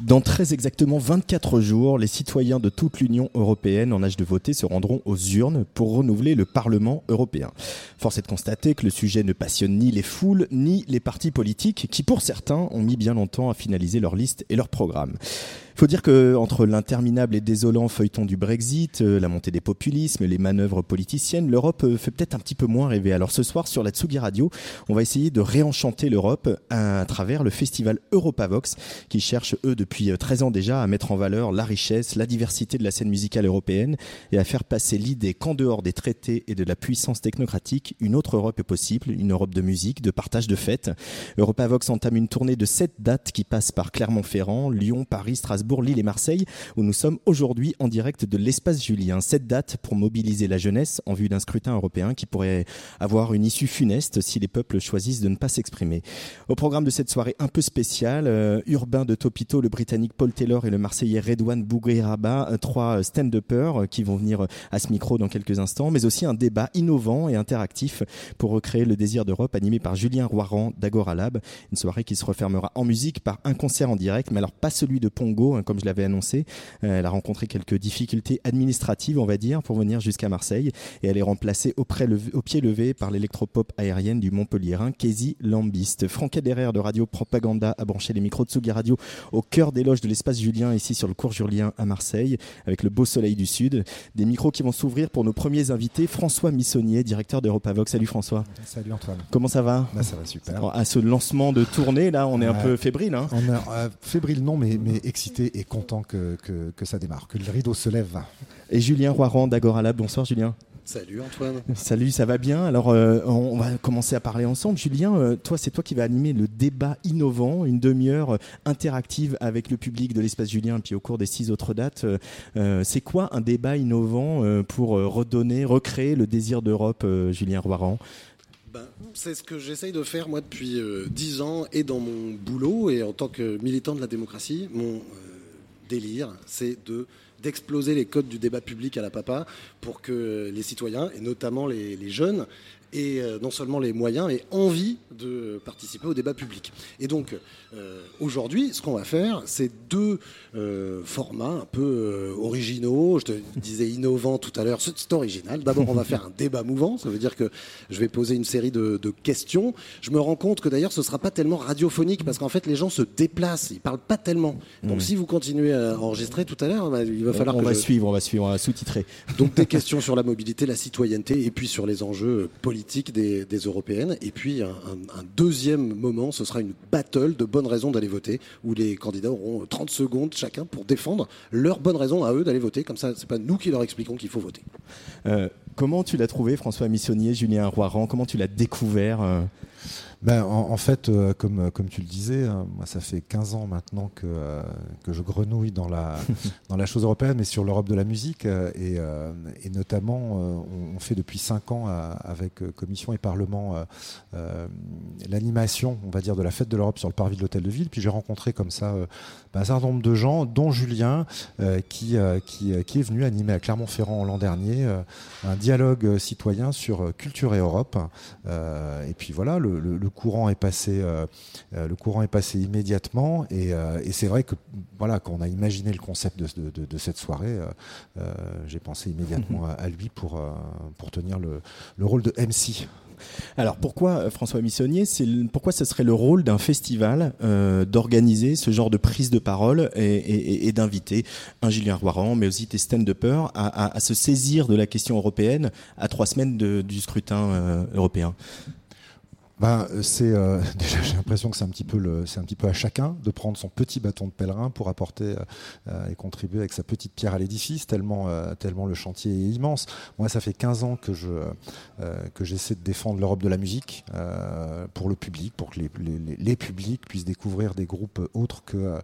Dans très exactement 24 jours, les citoyens de toute l'Union européenne en âge de voter se rendront aux urnes pour renouveler le Parlement européen. Force est de constater que le sujet ne passionne ni les foules ni les partis politiques qui, pour certains, ont mis bien longtemps à finaliser leur liste et leur programme. Faut dire que entre l'interminable et désolant feuilleton du Brexit, euh, la montée des populismes, les manœuvres politiciennes, l'Europe euh, fait peut-être un petit peu moins rêver. Alors ce soir sur la Tsugi Radio, on va essayer de réenchanter l'Europe à travers le festival Europavox qui cherche eux depuis euh, 13 ans déjà à mettre en valeur la richesse, la diversité de la scène musicale européenne et à faire passer l'idée qu'en dehors des traités et de la puissance technocratique, une autre Europe est possible, une Europe de musique, de partage de fêtes. Europavox entame une tournée de sept dates qui passent par Clermont-Ferrand, Lyon, Paris, Strasbourg, Lille et Marseille, où nous sommes aujourd'hui en direct de l'espace Julien. Cette date pour mobiliser la jeunesse en vue d'un scrutin européen qui pourrait avoir une issue funeste si les peuples choisissent de ne pas s'exprimer. Au programme de cette soirée un peu spéciale, euh, Urbain de Topito, le Britannique Paul Taylor et le Marseillais Redouane Bougueraba, euh, trois stand-uppers euh, qui vont venir à ce micro dans quelques instants, mais aussi un débat innovant et interactif pour recréer le désir d'Europe animé par Julien Roiran d'Agora Lab. Une soirée qui se refermera en musique par un concert en direct, mais alors pas celui de Pongo, hein, comme je l'avais annoncé. Euh, elle a rencontré quelques difficultés administratives, on va dire, pour venir jusqu'à Marseille, et elle est remplacée au, pied levé par l'électropop aérienne du Montpellierin, Casey Lambiste. Franck Ederer de Radio Propaganda a branché les micros de Tsugi Radio au cœur des loges de l'espace Julien, ici sur le cours Julien à Marseille, avec le beau soleil du Sud. Des micros qui vont s'ouvrir pour nos premiers invités, François Missonnier, directeur d'Europavox. Salut François. Salut Antoine. Comment ça va? Bah, ça va super. Alors, À ce lancement de tournée, là, on est un peu fébrile. Hein On euh, fébrile, non, mais, mais excité et content que, que, que ça démarre, que le rideau se lève. Et Julien Roiran d'Agora Lab. Bonsoir Julien. Salut Antoine. Salut, ça va bien? Alors, euh, on va commencer à parler ensemble. Julien, euh, toi, c'est toi qui vas animer le débat innovant, une demi-heure euh, interactive avec le public de l'espace Julien, puis au cours des six autres dates. c'est quoi un débat innovant euh, pour redonner, recréer le désir d'Europe, euh, Julien Roiran? Ben, c'est ce que j'essaye de faire moi depuis euh, dix ans et dans mon boulot et en tant que militant de la démocratie. Mon euh, c'est de d'exploser les codes du débat public à la papa pour que les citoyens, et notamment les jeunes, aient euh, non seulement les moyens, mais envie de participer au débat public. Et donc, euh, aujourd'hui, ce qu'on va faire, c'est deux euh, formats un peu originaux. Je te disais innovant tout à l'heure, c'est original. D'abord, on va faire un débat mouvant. Ça veut dire que je vais poser une série de, de questions. Je me rends compte que d'ailleurs, ce sera pas tellement radiophonique parce qu'en fait, les gens se déplacent. Ils parlent pas tellement. Donc, si vous continuez à enregistrer tout à l'heure, bah, il va falloir On que va je- suivre, on va suivre, on va sous-titrer. donc des questions sur la mobilité, la citoyenneté, et puis sur les enjeux politiques des, européennes. Et puis un deuxième moment, ce sera une battle de bonnes raisons d'aller voter, où les candidats auront 30 secondes chacun pour défendre leurs bonnes raisons à eux d'aller voter. Comme ça, c'est pas nous qui leur expliquons qu'il faut voter. Euh, comment tu l'as trouvé, François Missonnier, Julien Roiran? Comment tu l'as découvert euh Ben, en, en fait, euh, comme, comme tu le disais, hein, moi, ça fait 15 ans maintenant que, euh, que je grenouille dans la, dans la chose européenne, mais sur l'Europe de la musique. euh, et, euh, et notamment, euh, on, on fait depuis 5 ans euh, avec euh, Commission et Parlement euh, euh, l'animation, on va dire, de la fête de l'Europe sur le parvis de l'Hôtel de Ville. Puis j'ai rencontré comme ça euh, ben, un certain nombre de gens, dont Julien, euh, qui, euh, qui, euh, qui est venu animer à Clermont-Ferrand l'an dernier euh, un dialogue euh, citoyen sur euh, culture et Europe. Euh, et puis voilà, le, le- le courant est passé, euh, euh, le courant est passé immédiatement. Et, euh, et c'est vrai que voilà, quand on a imaginé le concept de, de- de- de cette soirée, j'ai pensé immédiatement à, à lui pour, pour tenir le, le rôle de MC. Alors pourquoi François Missonnier pourquoi ce serait le rôle d'un festival euh, d'organiser ce genre de prise de parole et, et- et- et d'inviter un Julien Roiran, mais aussi des stand-uppers à, à- à se saisir de la question européenne à trois semaines de- du scrutin euh, européen? Ben, c'est euh, déjà j'ai l'impression que c'est un petit peu le, c'est un petit peu à chacun de prendre son petit bâton de pèlerin pour apporter euh, et contribuer avec sa petite pierre à l'édifice tellement euh, tellement le chantier est immense. Moi, ça fait 15 ans que je que j'essaie de défendre l'Europe de la musique pour le public, pour que les, les, les, publics puissent découvrir des groupes autres que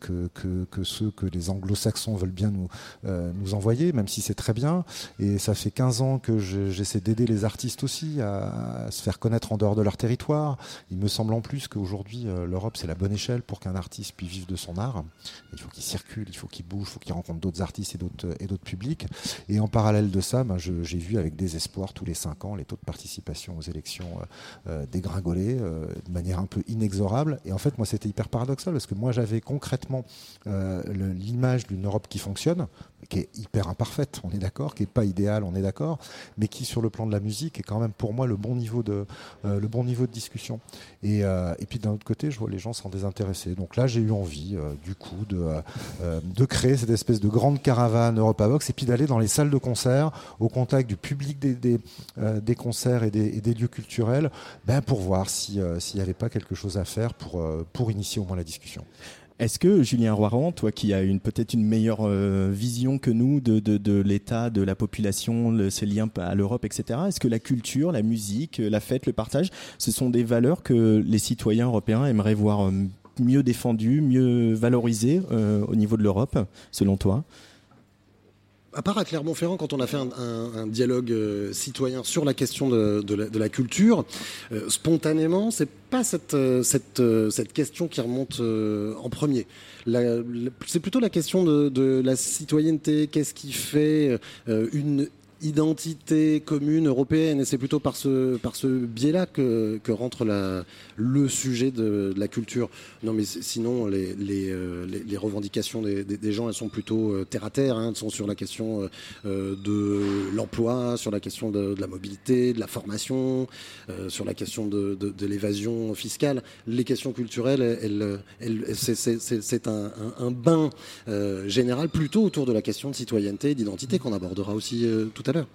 que, ceux que les anglo-saxons veulent bien nous nous envoyer, même si c'est très bien. Et ça fait 15 ans que j'essaie d'aider les artistes aussi à, se faire connaître en dehors de leur territoire. Il me semble en plus qu'aujourd'hui, euh, l'Europe, c'est la bonne échelle pour qu'un artiste puisse vivre de son art. Il faut qu'il circule, il faut qu'il bouge, il faut qu'il rencontre d'autres artistes et d'autres, publics. Et en parallèle de ça, ben, j'ai vu avec désespoir tous les cinq ans les taux de participation aux élections euh, euh, dégringoler de manière un peu inexorable. Et en fait, moi, c'était hyper paradoxal parce que moi, j'avais concrètement l'image d'une Europe qui fonctionne, qui est hyper imparfaite, on est d'accord, qui est pas idéale, on est d'accord, mais qui, sur le plan de la musique, est quand même pour moi le bon niveau de, de discussion. Et, euh, et puis d'un autre côté, je vois les gens s'en désintéresser. Donc là, j'ai eu envie, euh, du coup, de, euh, créer cette espèce de grande caravane Europa Box et puis d'aller dans les salles de concert, au contact du public des, concerts et des, lieux culturels, ben, pour voir s'il n'y avait pas quelque chose à faire pour, pour initier au moins la discussion. Est-ce que Julien Roiran, toi qui as peut-être une meilleure euh, vision que nous de, l'état de la population, ses liens à l'Europe, etc., est-ce que la culture, la musique, la fête, le partage, ce sont des valeurs que les citoyens européens aimeraient voir euh, mieux défendues, mieux valorisées euh, au niveau de l'Europe, selon toi? À part à Clermont-Ferrand, quand on a fait un, dialogue euh, citoyen sur la question de, la, culture, euh, spontanément, c'est pas cette, euh, cette, question qui remonte en premier. C'est plutôt la question de, la citoyenneté. Qu'est-ce qui fait une identité commune européenne et c'est plutôt par ce, biais-là que rentre la, le sujet de, la culture. Non mais sinon les, euh, revendications des, gens elles sont plutôt euh, terre à terre, hein, elles sont sur la question euh, de l'emploi, sur la question de, la mobilité, de la formation, sur la question de, l'évasion fiscale. Les questions culturelles, elles, elles, c'est un, un, bain général plutôt autour de la question de citoyenneté, d'identité qu'on abordera aussi tout à l'heure.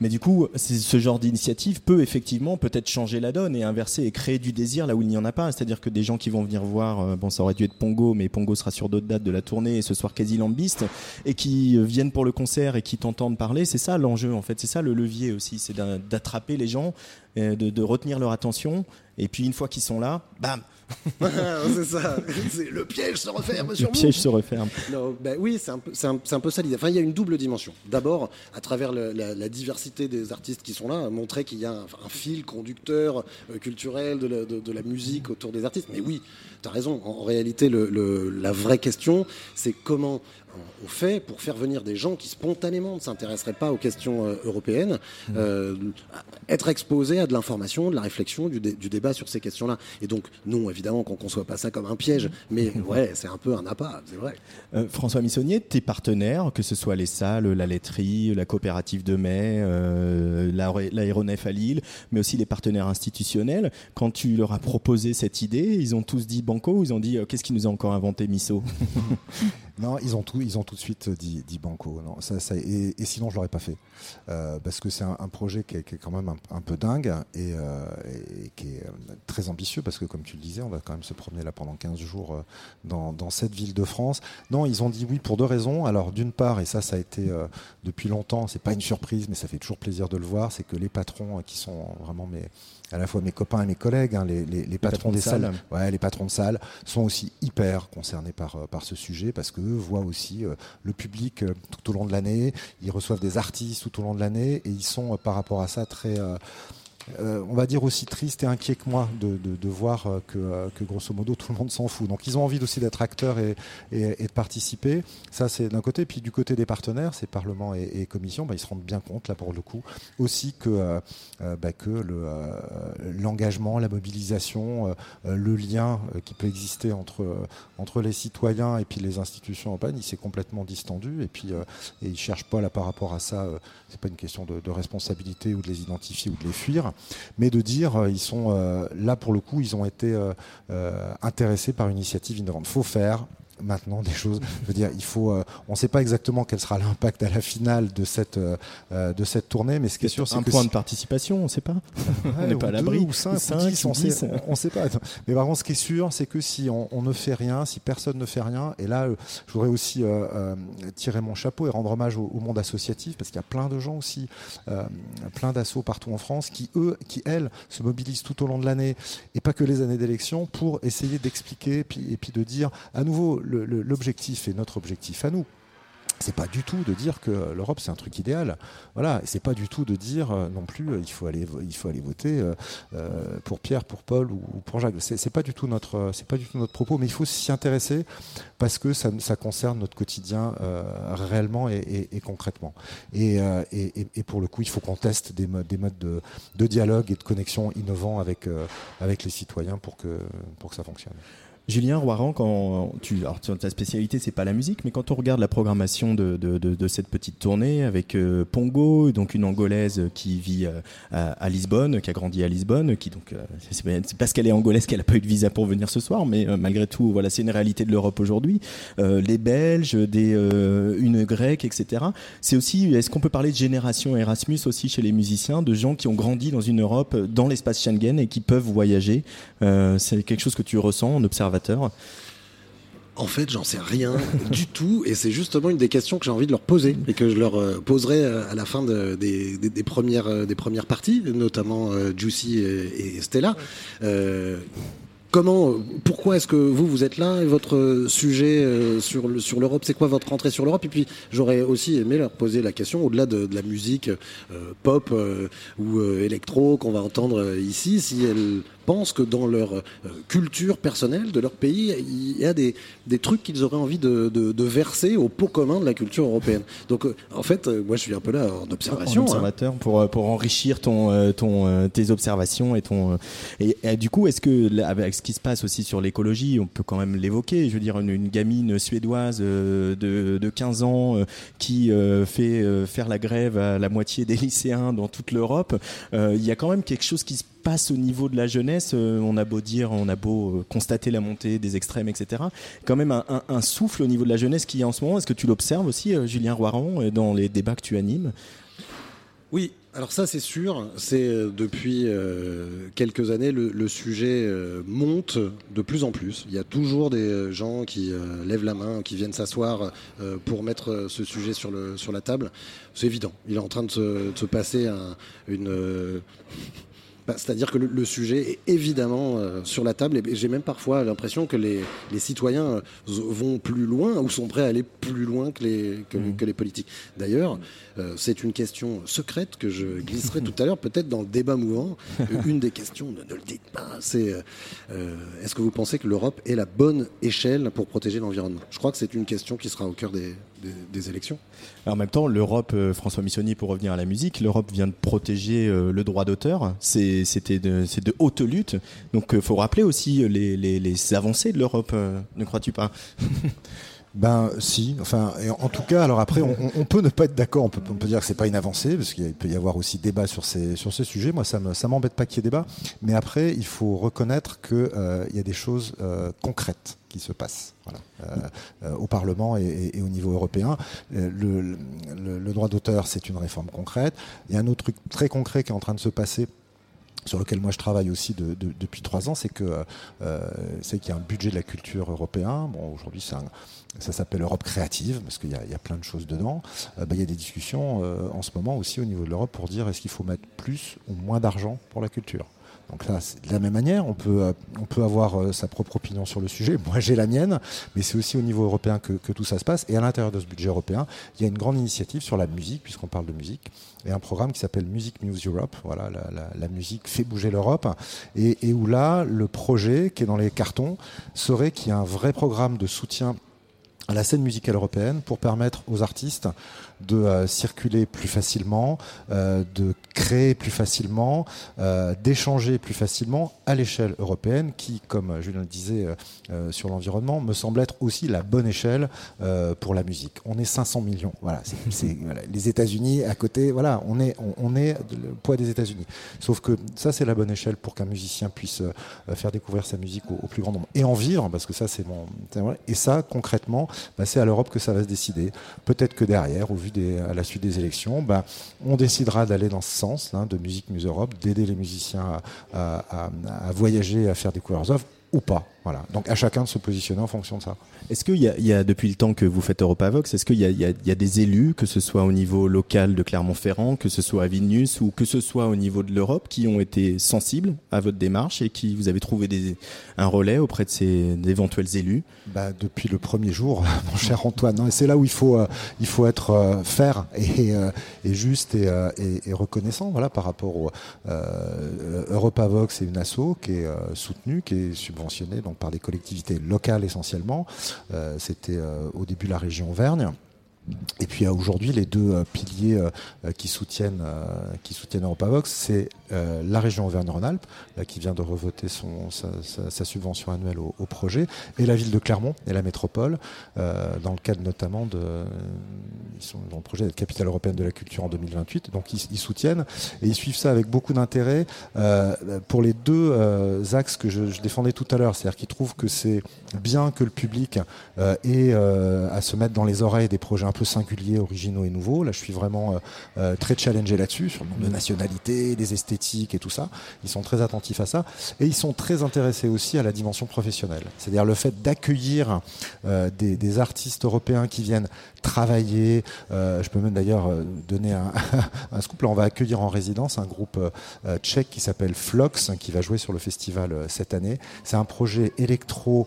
Mais du coup, ce genre d'initiative peut effectivement peut-être changer la donne et inverser et créer du désir là où il n'y en a pas. C'est-à-dire que des gens qui vont venir voir, euh, bon, ça aurait dû être Pongo, mais Pongo sera sur d'autres dates de la tournée et ce soir quasi lambiste, et qui euh, viennent pour le concert et qui t'entendent parler. C'est ça l'enjeu en fait. C'est ça le levier aussi, c'est d'attraper les gens, de, de retenir leur attention, et puis une fois qu'ils sont là, bam c'est ça. Le piège se referme sur Le piège se referme. Non, ben oui, c'est un, peu, un, un peu ça l'idée. Enfin, il y a une double dimension. D'abord, à travers le, la, la, diversité des artistes qui sont là, montrer qu'il y a un, un, fil conducteur euh, culturel de la, de, de la, musique autour des artistes. Mais oui, tu as raison. En, en réalité, le, le, la vraie question, c'est comment on fait pour faire venir des gens qui spontanément ne s'intéresseraient pas aux questions euh, européennes, mmh. euh, être exposés à de l'information, de la réflexion, du, dé, du, débat sur ces questions-là. Et donc, non, évidemment, qu'on ne conçoit pas ça comme un piège, mais ouais, c'est un peu un appât, c'est vrai. Euh, François Missonnier, tes partenaires, que ce soit les salles, la laiterie, la coopérative de mai, euh, l'aéronef à Lille, mais aussi les partenaires institutionnels, quand tu leur as proposé cette idée, ils ont tous dit banco ils ont dit euh, qu'est-ce qui nous a encore inventé Misso Non, ils ont tout, ils ont tout de suite dit, dit banco. Non, ça, et, sinon, je l'aurais pas fait euh, parce que c'est un, projet qui est, quand même un, peu dingue et, euh, qui est très ambitieux parce que, comme tu le disais, on va quand même se promener là pendant 15 jours euh, dans, cette ville de France. Non, ils ont dit oui pour deux raisons. Alors, d'une part, et ça, ça a été euh, depuis longtemps, c'est pas une surprise, mais ça fait toujours plaisir de le voir, c'est que les patrons euh, qui sont vraiment mes à la fois mes copains et mes collègues, hein, les, les, les, patrons, patrons des salles, salles, ouais, les patrons de salles sont aussi hyper concernés par, euh, par ce sujet parce qu'eux voient aussi euh, le public euh, tout au long de l'année, ils reçoivent des artistes tout au long de l'année et ils sont euh, par rapport à ça très euh, on va dire aussi triste et inquiet que moi de, voir euh, que, euh, que, grosso modo tout le monde s'en fout. Donc ils ont envie aussi d'être acteurs et, de participer. Ça c'est d'un côté. Puis du côté des partenaires, c'est Parlement et, et Commission, bah, ils se rendent bien compte là pour le coup aussi que, le, l'engagement, la mobilisation, le lien qui peut exister entre, les citoyens et puis les institutions européennes, il s'est complètement distendu. Et puis et ils cherchent pas là par rapport à ça. c'est pas une question de responsabilité ou de les identifier ou de les fuir mais de dire euh, ils sont euh, là pour le coup, ils ont été euh, intéressés par une initiative innovante. Faut faire, maintenant des choses. Je veux dire, il faut. on ne sait pas exactement quel sera l'impact à la finale de cette de cette tournée, mais ce qui est sûr, c'est un point de participation, on ne sait pas. on n'est pas à l'abri. Ou 5, ou 10, on ne sait pas. Mais par contre, ce qui est sûr, c'est que si on, ne fait rien, si personne ne fait rien, et là, je voudrais aussi tirer mon chapeau et rendre hommage au, monde associatif, parce qu'il y a plein de gens aussi, plein d'assauts partout en France, qui eux, qui elles, se mobilisent tout au long de l'année, et pas que les années d'élection, pour essayer d'expliquer et puis de dire à nouveau l'objectif et notre objectif à nous c'est pas du tout de dire que l'Europe c'est un truc idéal. Voilà, c'est pas du tout de dire euh, non plus euh, il faut aller il faut aller voter euh, pour Pierre, pour Paul ou, pour Jacques. C'est pas du tout notre c'est pas du tout notre propos, mais il faut s'y intéresser parce que ça, concerne notre quotidien réellement et, concrètement. Et, et, pour le coup, il faut qu'on teste des modes des modes de, de, dialogue et de connexion innovants avec avec les citoyens pour que pour que ça fonctionne. Julien Roiran, quand tu, alors ta spécialité c'est pas la musique, mais quand on regarde la programmation de, de, de, cette petite tournée avec euh, Pongo, donc une angolaise qui vit euh, à, Lisbonne, qui a grandi à Lisbonne, qui donc euh, c'est parce qu'elle est angolaise qu'elle a pas eu de visa pour venir ce soir, mais malgré tout voilà c'est une réalité de l'Europe aujourd'hui. les Belges, des une grecque, etc. C'est aussi est-ce qu'on peut parler de génération Erasmus aussi chez les musiciens, de gens qui ont grandi dans une Europe dans l'espace Schengen et qui peuvent voyager. C'est quelque chose que tu ressens en observant en fait, j'en sais rien du tout, et c'est justement une des questions que j'ai envie de leur poser et que je leur euh, poserai euh, à la fin des, premières, euh, des premières parties, notamment Juicy et, Stella. Comment, pourquoi est-ce que vous vous êtes là et votre sujet sur sur l'Europe, c'est quoi votre rentrée sur l'Europe? Et puis j'aurais aussi aimé leur poser la question au-delà de, la musique pop ou électro qu'on va entendre ici, si elle pensent que dans leur euh, culture personnelle de leur pays, il y a des, des trucs qu'ils auraient envie de, de, verser au pot commun de la culture européenne. Donc, euh, en fait, euh, moi, je suis un peu là en observation. Hein. observateur pour, pour enrichir ton, ton, tes observations et ton. Et, du coup, est-ce que, avec ce qui se passe aussi sur l'écologie, on peut quand même l'évoquer. Je veux dire, une, gamine suédoise de, de 15 ans qui fait faire la grève à la moitié des lycéens dans toute l'Europe, il y a quand même quelque chose qui se passe au niveau de la jeunesse, euh, on a beau dire, on a beau euh, constater la montée des extrêmes, etc. Quand même un, souffle au niveau de la jeunesse qui est en ce moment. Est-ce que tu l'observes aussi, euh, Julien Roiron, dans les débats que tu animes? Oui, alors ça c'est sûr, c'est depuis quelques années le, sujet monte de plus en plus. Il y a toujours des gens qui lèvent la main, qui viennent s'asseoir pour mettre ce sujet sur, la table. C'est évident, il est en train de se, passer une bah, c'est-à-dire que le, sujet est évidemment euh, sur la table et j'ai même parfois l'impression que les, citoyens euh, vont plus loin ou sont prêts à aller plus loin que les, que, mmh. les politiques. D'ailleurs, euh, c'est une question secrète que je glisserai tout à l'heure, peut-être dans le débat mouvant. une des questions, ne, le dites pas, c'est est-ce que vous pensez que l'Europe est la bonne échelle pour protéger l'environnement? Je crois que c'est une question qui sera au cœur des, des, élections. En même temps, l'Europe, François Missonnier, pour revenir à la musique, l'Europe vient de protéger le droit d'auteur. C'est c'était de, c'est de haute lutte. Donc, euh, faut rappeler aussi les, les, avancées de l'Europe, euh, ne crois-tu pas? Ben si, enfin, en tout cas, alors après, on, peut ne pas être d'accord, on peut, dire que c'est pas une avancée, parce qu'il peut y avoir aussi débat sur ces, sur ces sujets. Moi, ça m'embête pas qu'il y ait débat, mais après, il faut reconnaître qu'il euh, y a des choses concrètes qui se passent au Parlement et, au niveau européen. Le droit d'auteur, c'est une réforme concrète. Il y a un autre truc très concret qui est en train de se passer sur lequel moi je travaille aussi depuis trois ans, c'est que euh, c'est qu'il y a un budget de la culture européen. Bon, aujourd'hui, ça s'appelle Europe créative parce qu'il y, a plein de choses dedans. Euh, bah, il y a des discussions euh, en ce moment aussi au niveau de l'Europe pour dire est-ce qu'il faut mettre plus ou moins d'argent pour la culture? Donc là, de la même manière, on peut, euh, avoir euh, sa propre opinion sur le sujet. Moi, j'ai la mienne, mais c'est aussi au niveau européen que, tout ça se passe. Et à l'intérieur de ce budget européen, il y a une grande initiative sur la musique, puisqu'on parle de musique, et un programme qui s'appelle Music News Europe. Voilà, la, musique fait bouger l'Europe. Et, et, où là, le projet qui est dans les cartons serait qu'il y a un vrai programme de soutien à la scène musicale européenne pour permettre aux artistes de euh, circuler plus facilement, euh, de créer plus facilement, euh, d'échanger plus facilement à l'échelle européenne, qui, comme Julien le disait sur l'environnement, me semble être aussi la bonne échelle pour la musique. On est 500 millions. Voilà, les États-Unis à côté. Voilà, on est, on, est le poids des États-Unis. Sauf que ça, c'est la bonne échelle pour qu'un musicien puisse faire découvrir sa musique au, plus grand nombre et en vivre, parce que ça, c'est mon. Et ça, concrètement, bah, c'est à l'Europe que ça va se décider. Peut-être que derrière, au vu à la suite des élections, bah, on décidera d'aller dans ce sens, hein, de Musique Muse Europe, d'aider les musiciens à, à, à, voyager, à faire découvrir leurs œuvres ou pas. Voilà. Donc à chacun de se positionner en fonction de ça. Est-ce qu'il y, y, a, depuis le temps que vous faites EuropaVox, est-ce qu'il y, y, y, a des élus, que ce soit au niveau local de Clermont-Ferrand, que ce soit à Vilnius ou que ce soit au niveau de l'Europe, qui ont été sensibles à votre démarche et qui vous avez trouvé des, un relais auprès de ces éventuels élus? Bah, Depuis le premier jour, mon cher Antoine. Et c'est là où il faut, euh, il faut être euh, faire et, euh, et, juste et, et, reconnaissant voilà, par rapport au EuropaVox, c'est une asso qui est soutenue, qui est subventionnée par des collectivités locales essentiellement. Euh, c'était euh, au début la région Auvergne. Et puis aujourd'hui, les deux euh, piliers euh, qui soutiennent euh, qui soutiennent EuropaVox, c'est la région Auvergne-Rhône-Alpes qui vient de revoter son, sa, subvention annuelle au, projet, et la ville de Clermont et la métropole, dans le cadre notamment de ils sont dans le projet d'être capitale européenne de la culture en 2028. Donc ils, ils soutiennent et ils suivent ça avec beaucoup d'intérêt pour les deux axes que je, je, défendais tout à l'heure, c'est-à-dire qu'ils trouvent que c'est bien que le public ait à se mettre dans les oreilles des projets un peu singuliers, originaux et nouveaux. Là, je suis vraiment euh, euh, très challengé là-dessus, sur le nombre de nationalités, les esthétiques et tout ça. Ils sont très attentifs à ça. Et ils sont très intéressés aussi à la dimension professionnelle. C'est-à-dire le fait d'accueillir euh, des, des, artistes européens qui viennent travailler. je peux même d'ailleurs donner un, un scoop. Là, on va accueillir en résidence un groupe tchèque qui s'appelle Flox, qui va jouer sur le festival cette année. C'est un projet électro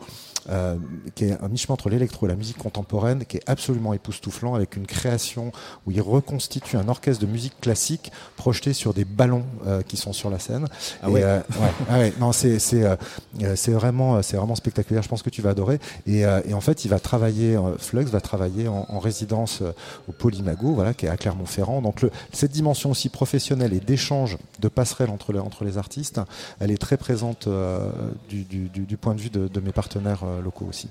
euh, qui est un mi-chemin entre l'électro et la musique contemporaine, qui est absolument époustouflant, avec une création où il reconstitue un orchestre de musique classique projeté sur des ballons euh, qui sont sur la scène. Ah ouais. Euh, ouais, ah ouais. Non, c'est c'est euh, c'est vraiment c'est vraiment spectaculaire. Je pense que tu vas adorer. Et, euh, et en fait, il va travailler, Flux va travailler en, en résidence au Polymago, voilà, qui est à Clermont-Ferrand. Donc le, cette dimension aussi professionnelle et d'échange, de passerelle entre les entre les artistes, elle est très présente du, du, du, point de vue de, de mes partenaires euh, locaux aussi.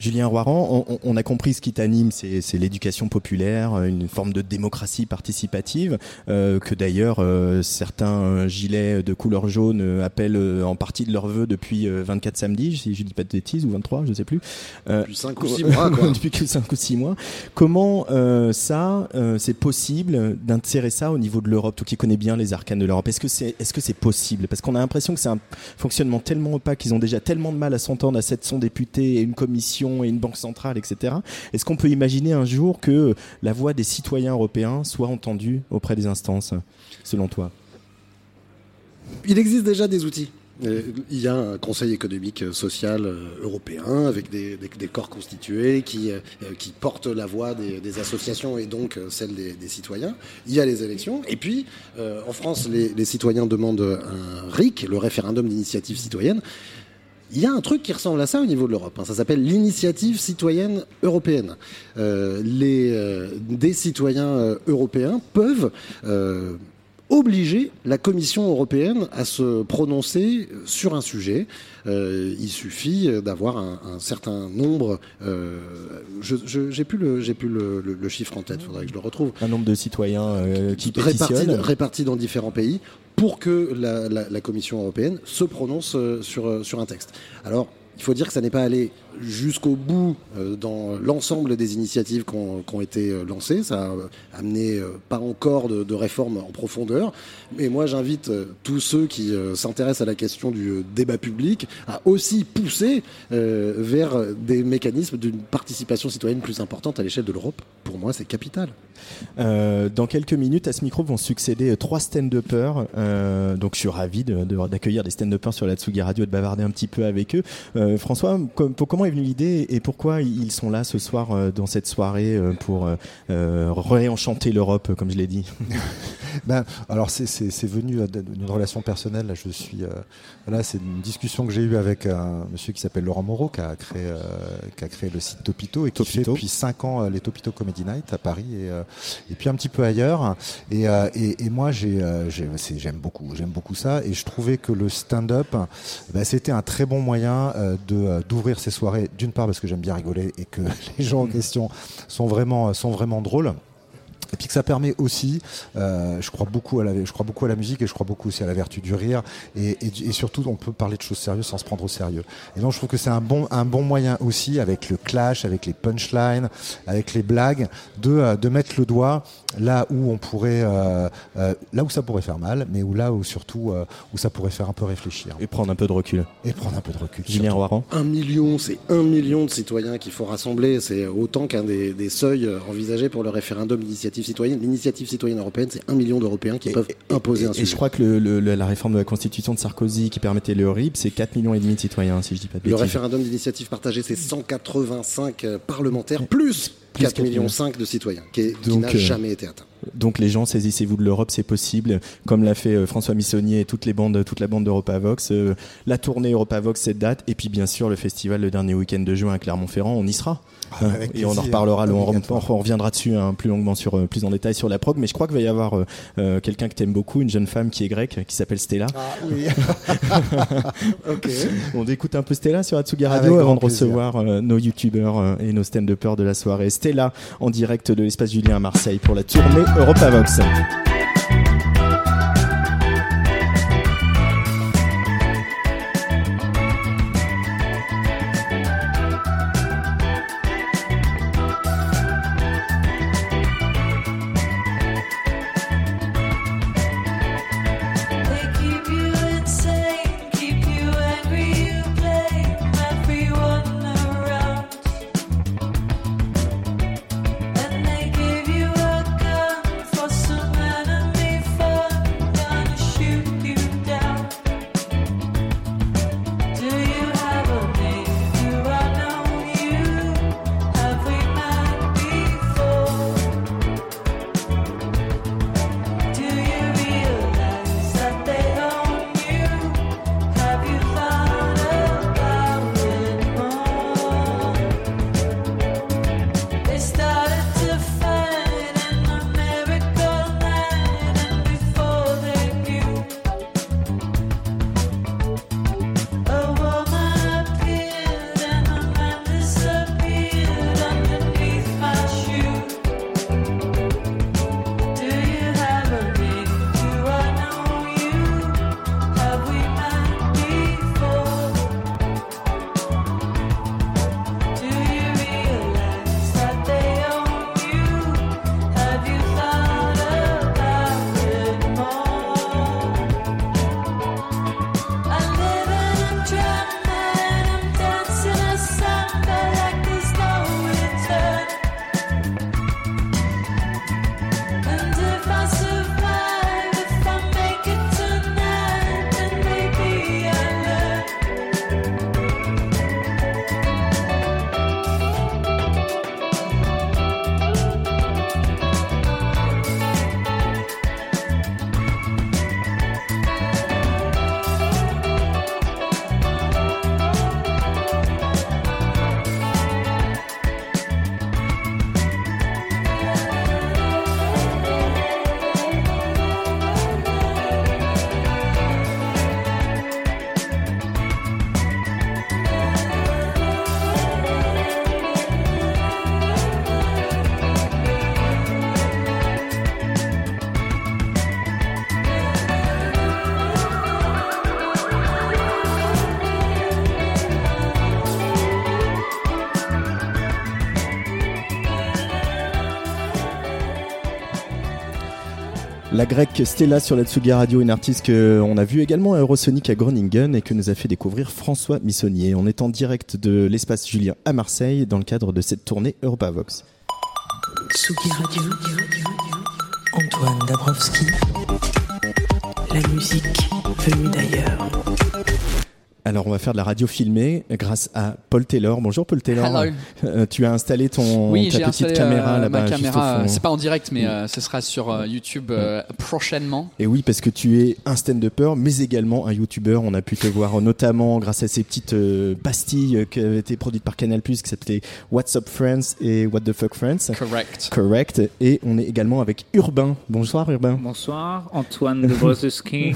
Julien Roiran, on, on, a compris ce qui t'anime, c'est l'éducation populaire, une forme de démocratie participative, euh, que d'ailleurs euh, certains gilets de couleur jaune euh, appellent euh, en partie de leur vœu depuis 24 samedis, si je dis pas de bêtises, ou 23, je sais plus. depuis 5 ou 6 mois. Quoi. depuis 5 ou 6 mois. Comment ça, c'est possible d'insérer ça au niveau de l'Europe, toi qui connais bien les arcanes de l'Europe Est-ce que c'est est -ce c'est possible? Parce qu'on a l'impression que c'est un fonctionnement tellement opaque, qu'ils ont déjà tellement de mal à s'entendre à 700 députés et une commission et une banque centrale, etc. Est-ce qu'on peut imaginer un jour que la voix des citoyens européens soit entendue auprès des instances, selon toi? Il existe déjà des outils. Il y a un conseil économique social euh, européen avec des, des, des corps constitués qui, euh, qui portent la voix des, des, associations et donc euh, celle des, citoyens. Il y a les élections. Et puis, euh, en France, les, les, citoyens demandent un RIC, le référendum d'initiative citoyenne. Il y a un truc qui ressemble à ça au niveau de l'Europe. Hein. Ça s'appelle l'initiative citoyenne européenne. Euh, les, euh, des citoyens euh, européens peuvent obliger la Commission européenne à se prononcer sur un sujet. Euh, il suffit d'avoir un, un, certain nombre. Euh, je j'ai plus le j'ai plus le, le, le, chiffre en tête. Faudrait que je le retrouve. Un nombre de citoyens euh, qui répartis, répartis dans différents pays pour que la, la, la, Commission européenne se prononce euh, sur, sur un texte. Alors, il faut dire que ça n'est pas allé jusqu'au bout euh, dans l'ensemble des initiatives qui ont, été euh, lancées. Ça a amené euh, pas encore de, réformes en profondeur. Mais moi, j'invite euh, tous ceux qui euh, s'intéressent à la question du euh, débat public à aussi pousser vers des mécanismes d'une participation citoyenne plus importante à l'échelle de l'Europe. Pour moi, c'est capital. dans quelques minutes, à ce micro vont succéder trois stand-uppers. donc, je suis ravi d'accueillir de, de, des stand-uppers sur la Tsugi Radio et de bavarder un petit peu avec eux. François, comment est venue l'idée et pourquoi ils sont là ce soir dans cette soirée pour réenchanter l'Europe, comme je l'ai dit ben, alors c'est venu d'une relation personnelle. Là, je suis, euh, c'est une discussion que j'ai eue avec un monsieur qui s'appelle Laurent Moreau, qui a créé, euh, qui a créé le site Topito et qui fait depuis 5 ans les Topito Comedy Night à Paris et, et puis un petit peu ailleurs. Et, et, et moi, j'ai, j'aime beaucoup, j'aime beaucoup ça. Et je trouvais que le stand-up, ben, c'était un très bon moyen de d'ouvrir ces soirées. D'une part parce que j'aime bien rigoler et que les gens en question sont vraiment, sont vraiment drôles. Et puis que ça permet aussi, euh, je crois beaucoup à la, je crois beaucoup à la musique et je crois beaucoup aussi à la vertu du rire et, et, surtout on peut parler de choses sérieuses sans se prendre au sérieux. Et donc je trouve que c'est un bon, un bon moyen aussi avec le clash, avec les punchlines, avec les blagues, de, euh, de mettre le doigt là où on pourrait, euh, euh, là où ça pourrait faire mal, mais où là où surtout euh, où ça pourrait faire un peu réfléchir. Et prendre un peu de recul. Et prendre un peu de recul. Julien Roiran. Un million, c'est un million de citoyens qu'il faut rassembler. C'est autant qu'un des, des, seuils envisagés pour le référendum d'initiative citoyenne. L'initiative citoyenne européenne, c'est un million d'Européens qui peuvent imposer un sujet. Et je crois que le, la réforme de la Constitution de Sarkozy qui permettait le RIB, c'est 4 millions et demi de citoyens, si je dis pas de bêtises. Le référendum d'initiative partagée, c'est 185 parlementaires, plus 4 millions 5 de citoyens, qui, qui n'a jamais été atteint. Donc les gens, saisissez-vous de l'Europe, c'est possible, comme l'a fait euh, François Missonnier et toutes les bandes, toute la bande d'EuropaVox. Euh, la tournée EuropaVox cette date, et puis bien sûr le festival le dernier week-end de juin à Clermont-Ferrand, on y sera. Ah, et on en reparlera, on, reviendra dessus hein, plus longuement, sur, euh, plus en détail sur la prog. Mais je crois qu'il va y avoir quelqu'un que t'aimes beaucoup, une jeune femme qui est grecque, qui s'appelle Stella. Ah oui. On écoute un peu Stella sur Atsugi Radio avant de recevoir nos youtubeurs et nos stand peur de la soirée. Stella en direct de l'espace Julien à Marseille pour la tournée EuropaVox. La grecque Stella sur la Tsugi Radio, une artiste qu'on a vu également à Eurosonic à Groningen et que nous a fait découvrir François Missonnier. On est en direct de l'espace Julien à Marseille dans le cadre de cette tournée EuropaVox. Tsugi Radio, Antoine Dabrowski, la musique venue d'ailleurs. Alors, on va faire de la radio filmée grâce à Paul Taylor. Bonjour Paul Taylor. Hello. Euh, tu as installé ton Oui, ta petite installé caméra euh, là-bas ma juste au caméra. fond. euh, C'est pas en direct, mais euh, ce sera sur euh, YouTube euh, prochainement. Et oui, parce que tu es un stand-upper, mais également un YouTuber. On a pu te voir notamment grâce à ces petites euh, pastilles qui avaient été produites par Canal+, qui s'appelaient What's Up Friends et What the Fuck Friends. Correct. Correct. Et on est également avec Urbain. Bonsoir Urbain. Bonsoir, Antoine de Brzezinski.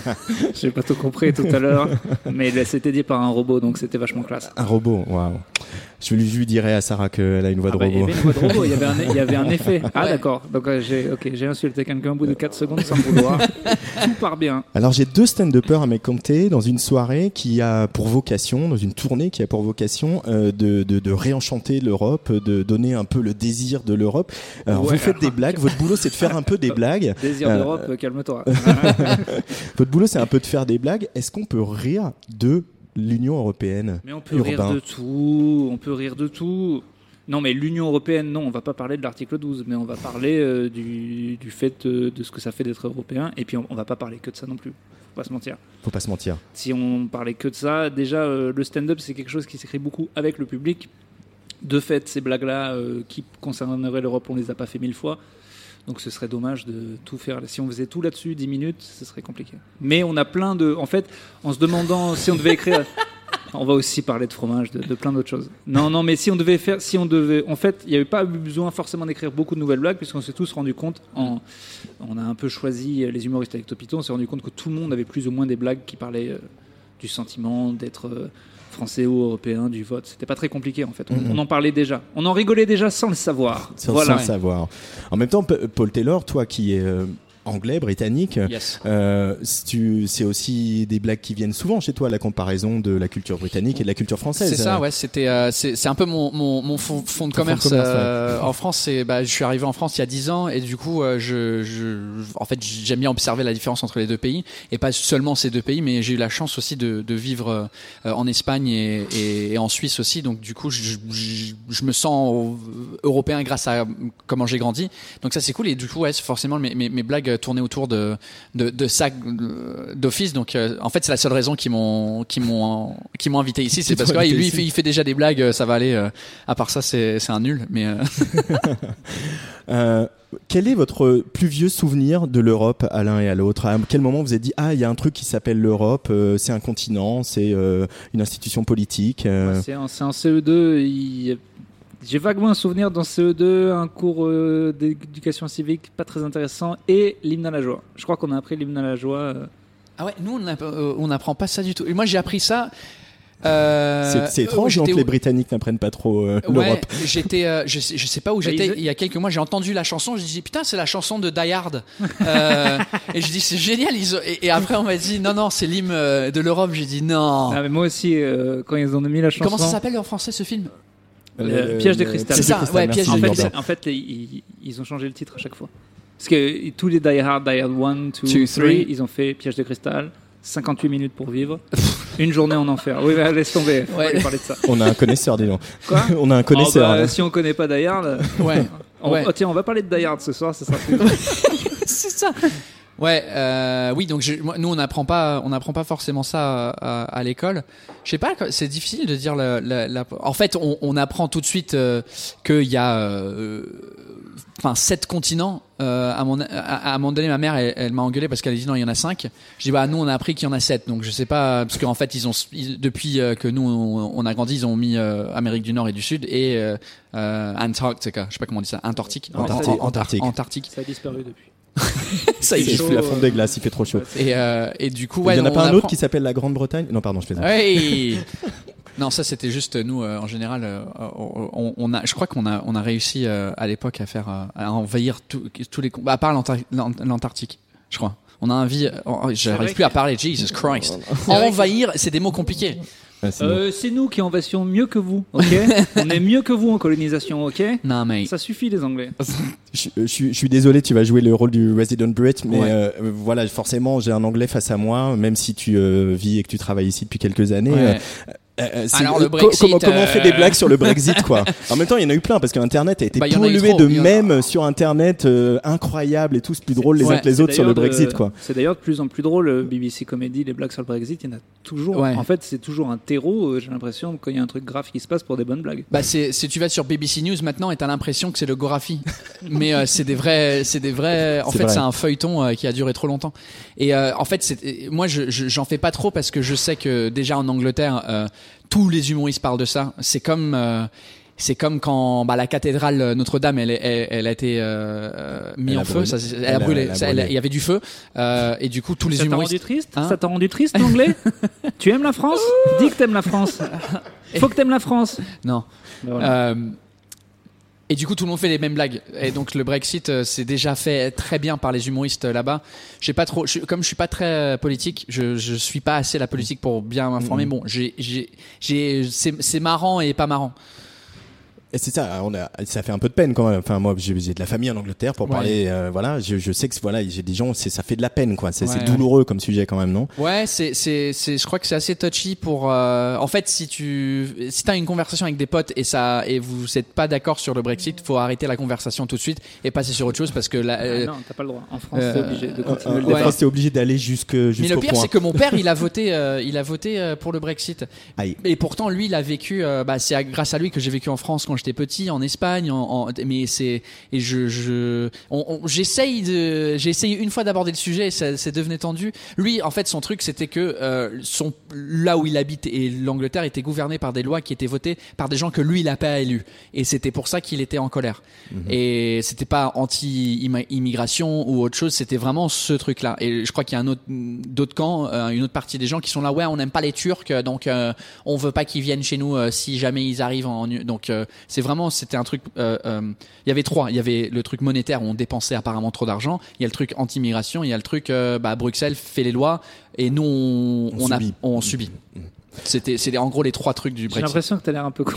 J'ai pas tout compris tout à l'heure, mais c'était dit par un robot, donc c'était vachement classe. Un robot, waouh. Je lui, je lui dirais à Sarah qu'elle a une voix Ah de bah, il y robot. avait une voix de robot, il y avait un, il y avait un effet. Ah Ouais. d'accord, donc euh, j'ai ok, j'ai insulté quelqu'un au bout de 4 secondes sans vouloir. tout part bien. Alors j'ai deux stand-uppers à mes compter dans une soirée qui a pour vocation, dans une tournée qui a pour vocation euh, de, de, de réenchanter l'Europe, de donner un peu le désir de l'Europe. Alors Ouais, vous faites des blagues, votre boulot c'est de faire un peu des blagues. Désir Euh, d'Europe, euh, calme-toi. Votre boulot c'est un peu de faire des blagues. Est-ce qu'on peut rire de l'Union européenne Mais on peut Urbain. rire de tout, on peut rire de tout. Non, mais l'Union européenne, non, on va pas parler de l'article 12, mais on va parler euh, du, du fait euh, de ce que ça fait d'être européen, et puis on, on va pas parler que de ça non plus. Faut pas se mentir. Faut pas se mentir. Si on parlait que de ça, déjà euh, le stand-up c'est quelque chose qui s'écrit beaucoup avec le public. De fait, ces blagues-là euh, qui concerneraient l'Europe, on les a pas fait mille fois. Donc ce serait dommage de tout faire. Si on faisait tout là-dessus 10 minutes, ce serait compliqué. Mais on a plein de. En fait, en se demandant si on devait écrire. On va aussi parler de fromage, de, plein d'autres choses. Non, non, mais si on devait faire, si on devait, en fait, il n'y avait pas besoin forcément d'écrire beaucoup de nouvelles blagues, puisqu'on s'est tous rendu compte, en, on a un peu choisi les humoristes avec Topito, on s'est rendu compte que tout le monde avait plus ou moins des blagues qui parlaient euh, du sentiment d'être euh, français ou européen, du vote. C'était pas très compliqué en fait. On, Mhm. on en parlait déjà, on en rigolait déjà sans le savoir. Sans, voilà. sans le savoir. En même temps, Paul Taylor, toi qui es euh, anglais, britannique, Yes. euh, c'est aussi des blagues qui viennent souvent chez toi, la comparaison de la culture britannique et de la culture française. C'est ça, ouais. C'était, euh, c'est c'est un peu mon mon, mon fond, fond de Ton fond de commerce, euh, en France. Bah, je suis arrivé en France il y a 10 ans et du coup, euh, je, je, en fait, j'aime bien observer la différence entre les deux pays et pas seulement ces deux pays, mais j'ai eu la chance aussi de, de vivre euh, en Espagne et, et, et en Suisse aussi. Donc du coup, je, je, je me sens européen grâce à comment j'ai grandi. Donc ça, c'est cool. Et du coup, ouais, c'est forcément mes, mes, mes blagues tournaient autour de de, de ça euh, d'office. Donc euh, en fait, c'est la seule raison qu'ils m'ont qui m'ont qui m'ont invité ici, c'est parce que ouais, lui il fait, il fait déjà des blagues, euh, ça va aller. euh, à part ça, c'est c'est un nul. Mais euh, Euh, quel est votre plus vieux souvenir de l'Europe à l'un et à l'autre? À quel moment vous êtes dit ah il y a un truc qui s'appelle l'Europe, euh, c'est un continent, c'est euh, une institution politique. euh, C'est en, c'est en CE2. il- J'ai vaguement un souvenir dans CE2, un cours euh, d'éducation civique pas très intéressant et l'hymne à la joie. Je crois qu'on a appris l'hymne à la joie. euh, ah ouais, nous on n'a- euh, on n'apprend pas ça du tout. Et moi j'ai appris ça. euh, c'est c'est euh, étrange les au- Britanniques n'apprennent pas trop euh, Ouais, l'Europe. j'étais, euh, je, sais, je sais pas où Bah, j'étais ils- il y a quelques mois. J'ai entendu la chanson, je dis putain c'est la chanson de Die Hard. Euh, et je dis c'est génial. Ils ont- et, et après on m'a dit non non c'est l'hymne euh, de l'Europe. J'ai dit non. Ah, mais moi aussi, euh, quand ils ont mis la chanson. Comment ça s'appelle en français ce film? Le piège de cristal. C'est ça, ouais, piège En de fait, cristal. en fait, ils, ils ont changé le titre à chaque fois. Parce que tous les Die Hard, Die Hard 1, 2, Two, 3, three. ils ont fait Piège de cristal, 58 minutes pour vivre, une journée en enfer. Oui, bah, laisse tomber, faut Ouais. parler de ça. On a un connaisseur, dis donc. Quoi On a un connaisseur. Oh, bah, là. Si on connaît pas Die Hard, euh, Ouais. on- Ouais. oh, tiens, on va parler de Die Hard ce soir, ça sera plus. c'est ça. Ouais, euh, oui. Donc je- moi, nous, on n'apprend pas, on n'apprend pas forcément ça à, à- à l'école. Je sais pas, c'est difficile de dire. La, la- la- En fait, on, on apprend tout de suite euh, qu'il y a, euh, enfin, sept continents. Euh, à, mon, à, à un moment donné, ma mère, elle, elle m'a engueulé parce qu'elle a dit non, il y en a cinq. Je dis bah nous, on a appris qu'il y en a sept. Donc je sais pas parce qu'en fait, ils ont ils- depuis euh, que nous on, on a grandi, ils ont mis euh, Amérique du Nord et du Sud et euh, euh, Antarctica. Je sais pas comment on dit ça. Antarctique. Antarctique. Antar- Antarctique. Antarctique. Ça a disparu depuis. Ça, il chaud, la euh, fonte des glaces, il fait trop chaud. et, euh, et du coup, il ouais, y en a pas un apprend- autre qui s'appelle la Grande-Bretagne? Non, pardon, je fais ça. Ouais. Non, ça c'était juste nous euh, en général. euh, on, on a, je crois qu'on a, on a réussi euh, à l'époque à faire, euh, à envahir tout- tous les, bah, à part l'Antar- l'Ant- l'Antarctique, je crois. On a envie, j'arrive plus à parler. Jesus Christ. vrai Envahir, c'est des mots compliqués. C'est. Euh, c'est nous qui invasions mieux que vous, ok On est mieux que vous en colonisation, ok Non mais. Ça suffit les Anglais. Je, je suis- je suis désolé, tu vas jouer le rôle du Resident Brit, mais Ouais. euh, voilà, forcément, j'ai un anglais face à moi, même si tu euh, vis et que tu travailles ici depuis quelques années. Ouais. Euh, Euh, Alors, le euh, co- Brexit, comment, comment on fait des blagues sur le Brexit quoi En même temps, il y en a eu plein parce que Internet a été Bah, pollué trop, de mèmes sur Internet euh, incroyables et tous plus drôles les Ouais, uns que les autres sur le de- Brexit quoi. C'est d'ailleurs de plus en plus drôle, BBC Comedy, les blagues sur le Brexit, il y en a toujours. Ouais. En fait, c'est toujours un terreau, j'ai l'impression, quand il y a un truc grave qui se passe pour des bonnes blagues. Bah c'est, tu vas sur BBC News maintenant et t'as l'impression que c'est le Gorafi, mais euh, c'est des vrais, c'est des vrais. En fait, vrai. c'est un feuilleton euh, qui a duré trop longtemps. Et euh, en fait, moi, je, je- j'en fais pas trop parce que je sais que déjà en Angleterre, euh, tous les humoristes parlent de ça. C'est comme euh, c'est comme quand bah, la cathédrale Notre-Dame, elle, est- elle, elle a été euh, euh, mise en feu, ça, elle, a brûlé. Il y avait du feu euh, et du coup tous les Ça humoristes. rendu triste Hein Ça t'a rendu triste l'anglais Tu aimes la France Dis que t'aimes la France. Faut que t'aimes la France. Non. Ben voilà. Euh, et du coup, tout le monde fait les mêmes blagues. Et donc, le Brexit, euh, c'est déjà fait très bien par les humoristes euh, là-bas. J'ai pas trop, je- comme je suis pas très euh, politique, je, je suis pas assez la politique pour bien m'informer. Bon, j'ai, c'est marrant et pas marrant. Et c'est ça, on a, ça fait un peu de peine quand même. Enfin, moi, j'ai j'ai de la famille en Angleterre pour Ouais. parler. euh, voilà, je, je sais que voilà, j'ai des gens, c'est ça fait de la peine, quoi. C'est Ouais, c'est ouais. douloureux comme sujet quand même, non? Ouais, c'est, c'est, c'est, je crois que c'est assez touchy pour. euh, en fait, si tu, si t'as une conversation avec des potes et ça, et vous êtes pas d'accord sur le Brexit, faut arrêter la conversation tout de suite et passer sur autre chose parce que là. Ah euh, non, t'as pas le droit. En France, euh, t'es obligé de Euh, continuer le En. France, t'es obligé d'aller jusque Mais jusqu'au le pire, point. c'est que mon père, il a voté, euh, il a voté euh, pour le Brexit. Aïe. Et pourtant, lui, il a vécu. euh, bah, c'est grâce à lui que j'ai vécu en France quand j'étais petit, en Espagne. En, en- mais c'est et je, je on- on- j'essaye de, j'ai essayé une fois d'aborder le sujet, et ça, c'est devenu tendu. Lui, en fait, son truc, c'était que euh, son là où il habite et l'Angleterre était gouverné par des lois qui étaient votées par des gens que lui, il a pas élus. Et c'était pour ça qu'il était en colère. Et c'était pas anti-immigration ou autre chose, c'était vraiment ce truc-là. Et je crois qu'il y a un autre, d'autres camps, euh, une autre partie des gens qui sont là, ouais, on n'aime pas les Turcs, donc euh, on veut pas qu'ils viennent chez nous euh, si jamais ils arrivent en. Donc euh, c'est vraiment, c'était un truc. euh, euh, Il y avait trois. Il y avait le truc monétaire où on dépensait apparemment trop d'argent. Il y a le truc anti-immigration. Il y a le truc, euh, bah, Bruxelles fait les lois et nous on, On on a- subit. on subit. C'était, c'est en gros les trois trucs du J'ai Brexit. l'impression que t'as l'air un peu con.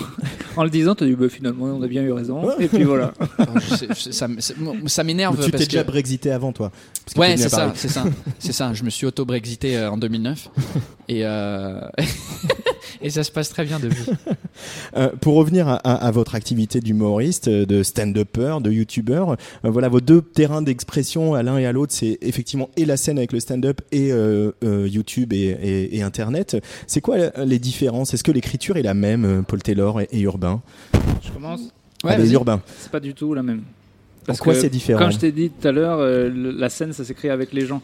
En le disant, t'as dit bah, finalement, on a bien eu raison. Et puis voilà. Je sais- je- ça, m'énerve Tu t'es déjà que- brexité avant, toi Parce que t'es Ouais, c'est ça, c'est ça, c'est ça. Je me suis auto-brexité en 2009 et euh... et ça se passe très bien depuis. Euh, pour revenir à, à- à votre activité d'humoriste, euh, de stand-upper, de youtubeur, euh, voilà vos deux terrains d'expression à l'un et à l'autre, c'est effectivement et la scène avec le stand-up et euh, euh, YouTube et, et- et Internet. C'est quoi les différences? Est-ce que l'écriture est la même, Paul Taylor et, et Urbain? Je commence? Ouais, Allez, vas-y. Urbain. C'est pas du tout la même. En quoi c'est différent? Comme je t'ai dit tout à l'heure, euh, la scène, ça s'écrit avec les gens.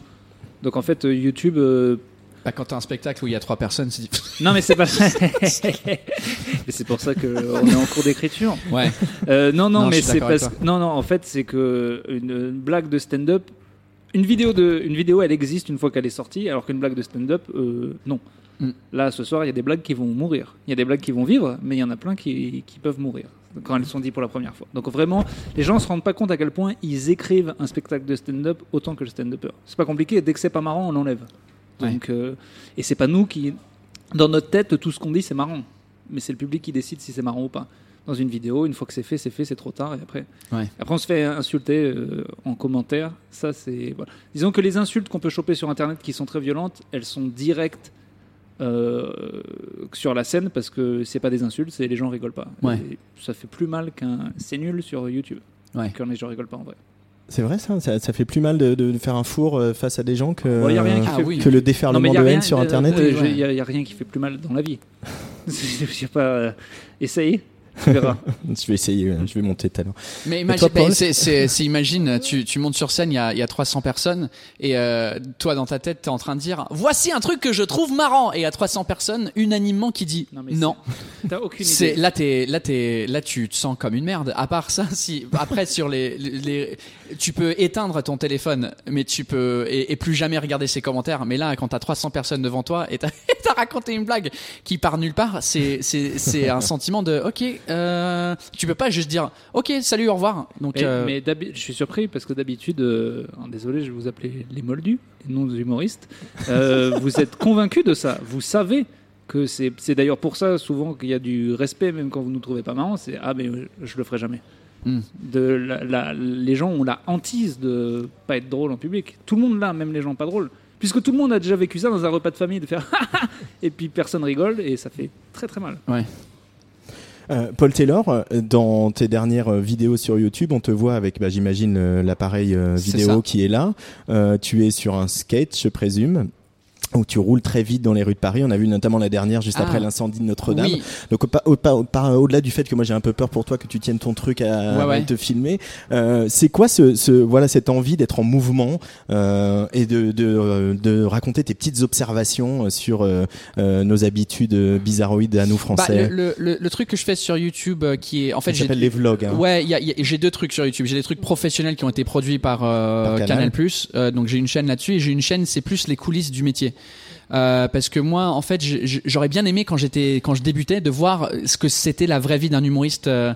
Donc en fait, euh, YouTube. Bah, quand t'as un spectacle où il y a trois personnes, c'est Non, mais c'est pas ça. Et c'est pour ça qu'on est en cours d'écriture. ouais. Euh, non, non, mais c'est parce que non, non. En fait, c'est que une, une blague de stand-up, une vidéo de, une vidéo, elle existe une fois qu'elle est sortie, alors qu'une blague de stand-up, euh, non. Mm. Là, ce soir, il y a des blagues qui vont mourir. Il y a des blagues qui vont vivre, mais il y en a plein qui, qui peuvent mourir quand elles sont dites pour la première fois. Donc vraiment, les gens se rendent pas compte à quel point ils écrivent un spectacle de stand-up autant que le stand-upper. C'est pas compliqué. Dès que c'est pas marrant, on l'enlève. Ouais. Donc, euh, et c'est pas nous qui, dans notre tête, tout ce qu'on dit, c'est marrant. Mais c'est le public qui décide si c'est marrant ou pas. Dans une vidéo, une fois que c'est fait, c'est fait, c'est trop tard. Et après, Ouais. après on se fait insulter euh, en commentaire. Ça, c'est. Voilà. Disons que les insultes qu'on peut choper sur Internet qui sont très violentes, elles sont directes euh, sur la scène parce que c'est pas des insultes, c'est les gens rigolent pas. Ouais. Ça fait plus mal qu'un. C'est nul sur YouTube. Ouais. Quand les gens rigolent pas en vrai. C'est vrai ça, ça Ça fait plus mal de, de faire un four euh, face à des gens que, Bon, y a rien qui Ah fait- oui. que le déferlement mais y a de haine sur Internet. euh, oui, je- ouais. y a, rien qui fait plus mal dans la vie. Je sais pas. euh, essaye, tu verras. Je vais essayer, euh, je vais monter tout à l'heure. Mais toi, imagine, Paul mais c'est, c'est, c'est- imagine, tu, tu montes sur scène, il y a, il y a 300 personnes, et euh, toi dans ta tête, t'es en train de dire, voici un truc que je trouve marrant, et il y a 300 personnes unanimement qui dit Non, mais non. T'as aucune C'est idée. là tu te sens comme une merde. À part ça, si après sur les, les, les- tu peux éteindre ton téléphone, mais tu peux et, et plus jamais regarder ses commentaires. Mais là, quand t'as 300 personnes devant toi et t'as raconté une blague qui part nulle part, c'est un sentiment de ok. Euh, tu peux pas juste dire ok salut au revoir. Donc Mais, euh, mais je suis surpris parce que d'habitude, euh, désolé, je vais vous appeler les moldus, les non humoristes. Euh, vous êtes convaincus de ça. Vous savez que c'est d'ailleurs pour ça souvent qu'il y a du respect, même quand vous nous trouvez pas marrant. C'est ah mais je le ferai jamais. Hmm. De la- la- les gens ont la hantise de pas être drôle en public. Tout le monde l'a, même les gens pas drôles. puisque tout le monde a déjà vécu ça dans un repas de famille, de faire et puis personne rigole et ça fait très très mal. Ouais. Euh, Paul Taylor, euh, dans tes dernières euh, vidéos sur YouTube, on te voit avec, bah, j'imagine, l'appareil vidéo qui est là. Euh, tu es sur un skate, je présume où tu roules très vite dans les rues de Paris. On a vu notamment la dernière juste Ah. après l'incendie de Notre-Dame. Oui. Donc au-delà du fait que moi j'ai un peu peur pour toi que tu tiennes ton truc à, Ouais, ouais. à te filmer, euh, c'est quoi ce, ce voilà cette envie d'être en mouvement euh, et de, de, de raconter tes petites observations sur euh, nos habitudes bizarroïdes à nous Bah, français? le, le- le- le truc que je fais sur YouTube, qui est en fait, s'appelle les vlogs. hein. Ouais, il y a- il y a- j'ai deux trucs sur YouTube. J'ai des trucs professionnels qui ont été produits par, Par Canal+. Euh, donc j'ai une chaîne là-dessus et j'ai une chaîne, c'est plus les coulisses du métier. Euh, parce que moi, en fait, j'aurais bien aimé quand j'étais, quand je débutais, de voir ce que c'était la vraie vie d'un humoriste euh,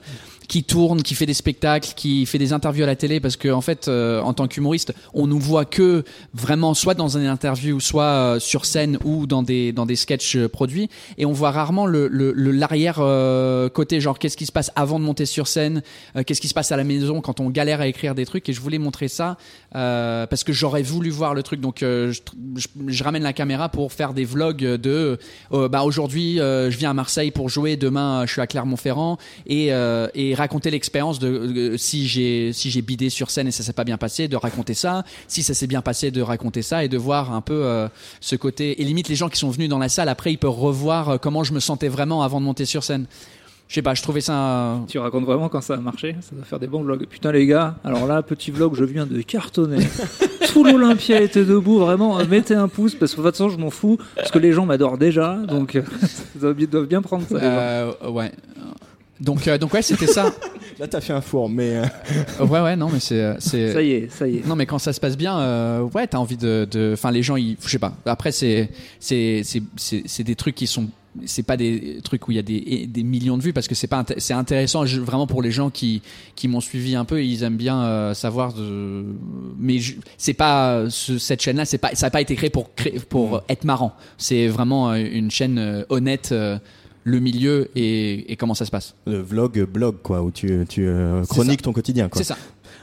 qui tourne, qui fait des spectacles, qui fait des interviews à la télé. Parce que en fait, euh, en tant qu'humoriste, on nous voit que vraiment soit dans une interview, soit euh, sur scène ou dans des dans des sketchs euh, produits, et on voit rarement le le- le- l'arrière euh, côté, genre qu'est-ce qui se passe avant de monter sur scène, euh, qu'est-ce qui se passe à la maison quand on galère à écrire des trucs. Et je voulais montrer ça parce que j'aurais voulu voir le truc. Donc je, je- je ramène la caméra pour faire des vlogs de bah aujourd'hui je viens à Marseille pour jouer, demain je suis à Clermont-Ferrand et et raconter l'expérience de si j'ai si j'ai bidé sur scène et ça s'est pas bien passé, de raconter ça. Si ça s'est bien passé, de raconter ça et de voir un peu euh, ce côté. Et limite les gens qui sont venus dans la salle après ils peuvent revoir euh, comment je me sentais vraiment avant de monter sur scène. Je sais pas, je trouvais ça. euh, Tu racontes vraiment quand ça a marché? Ça doit faire des bons vlogs. Putain les gars, alors là, petit vlog, je viens de cartonner. Tout l'Olympia était debout, vraiment. Mettez un pouce parce que de toute façon, je m'en fous parce que les gens m'adorent déjà, donc ils doivent bien prendre ça. euh, ouais. Donc euh, donc ouais c'était ça. Là t'as fait un four, mais euh, ouais ouais non mais c'est euh, c'est. Ça y est, ça y est. Non mais quand ça se passe bien, euh, ouais, t'as envie de, de, enfin les gens, ils, je sais pas. Après c'est, c'est, c'est, c'est, c'est des trucs qui sont, c'est pas des trucs où il y a des, des millions de vues parce que c'est pas, c'est intéressant je- vraiment pour les gens qui, qui m'ont suivi un peu, ils aiment bien euh, savoir. De, mais je- c'est pas ce- cette chaîne-là, c'est pas, ça a pas été créé pour créer, pour être marrant. C'est vraiment une chaîne euh, honnête. Euh, le milieu et, et comment ça se passe. le vlog blog quoi, où tu, tu euh, C'est chroniques ton quotidien. C'est ça.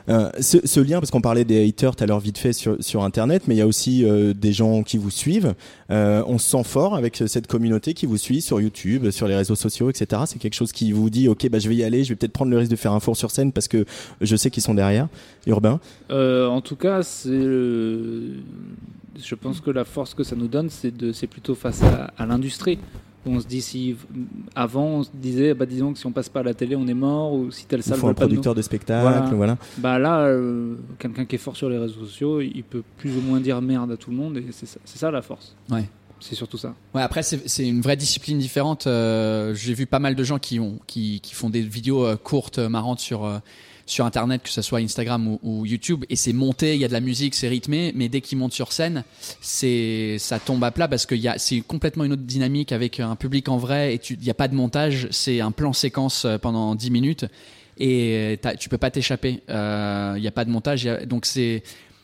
Euh, ce, ce lien, parce qu'on parlait des haters tout à l'heure vite fait sur, sur Internet, mais il y a aussi euh, des gens qui vous suivent. Euh, on se sent fort avec cette communauté qui vous suit sur YouTube, sur les réseaux sociaux, etc. C'est quelque chose qui vous dit, ok, bah, je vais y aller, je vais peut-être prendre le risque de faire un four sur scène parce que je sais qu'ils sont derrière. Urbain Euh, en tout cas, c'est, euh, je pense que la force que ça nous donne, c'est de, c'est plutôt face à, à l'industrie. On se dit si avant on se disait, bah disons que si on passe pas à la télé, on est mort, ou si telle Il salle faut un pas de nous. producteur de spectacle, Voilà. voilà. Bah là, euh, quelqu'un qui est fort sur les réseaux sociaux, il peut plus ou moins dire merde à tout le monde, et c'est ça, la force. Ouais. C'est surtout ça. Ouais, après c'est c'est une vraie discipline différente. Euh, J'ai vu pas mal de gens qui ont qui, qui font des vidéos euh, courtes, marrantes sur euh, sur internet, que ce soit Instagram ou, ou YouTube, et c'est monté, il y a de la musique, c'est rythmé, mais dès qu'ils montent sur scène, c'est ça tombe à plat parce que c'est complètement une autre dynamique avec un public en vrai et il n'y a pas de montage, c'est un plan séquence euh, pendant 10 minutes et tu peux pas t'échapper. Il n'y a pas de montage, a- donc c'est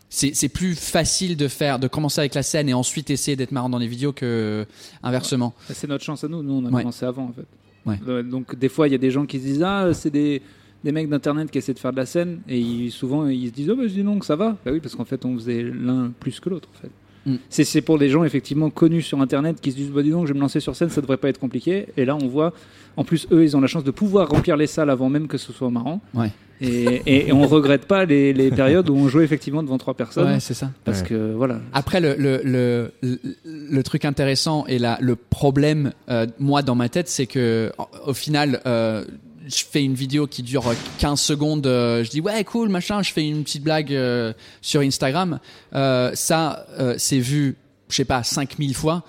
c'est plus facile de faire de commencer avec la scène et ensuite essayer d'être marrant dans les vidéos que inversement. C'est notre chance à nous. Nous, on a Ouais. commencé avant, en fait. Ouais. Euh, Donc, des fois, il y a des gens qui se disent Ah, c'est des, des mecs d'internet qui essaient de faire de la scène. Et ils- souvent, ils se disent Oh, bah, dis que ça va. Bah oui, parce qu'en fait, on faisait l'un plus que l'autre, en fait. Mm. C'est pour des gens effectivement connus sur internet qui se disent bah dis donc je vais me lancer sur scène ça devrait pas être compliqué et là on voit en plus eux ils ont la chance de pouvoir remplir les salles avant même que ce soit marrant Ouais. et, et, et on regrette pas les, les périodes où on jouait effectivement devant trois personnes Ouais, c'est ça. parce Ouais. que voilà Après, le, le, le, le, le truc intéressant et la, le problème, euh, moi, dans ma tête, c'est que au- au final, euh, je fais une vidéo qui dure 15 secondes, euh, je dis ouais, cool, machin, je fais une petite blague euh, sur Instagram. Euh, ça, euh, c'est vu, je sais pas, 5000 fois.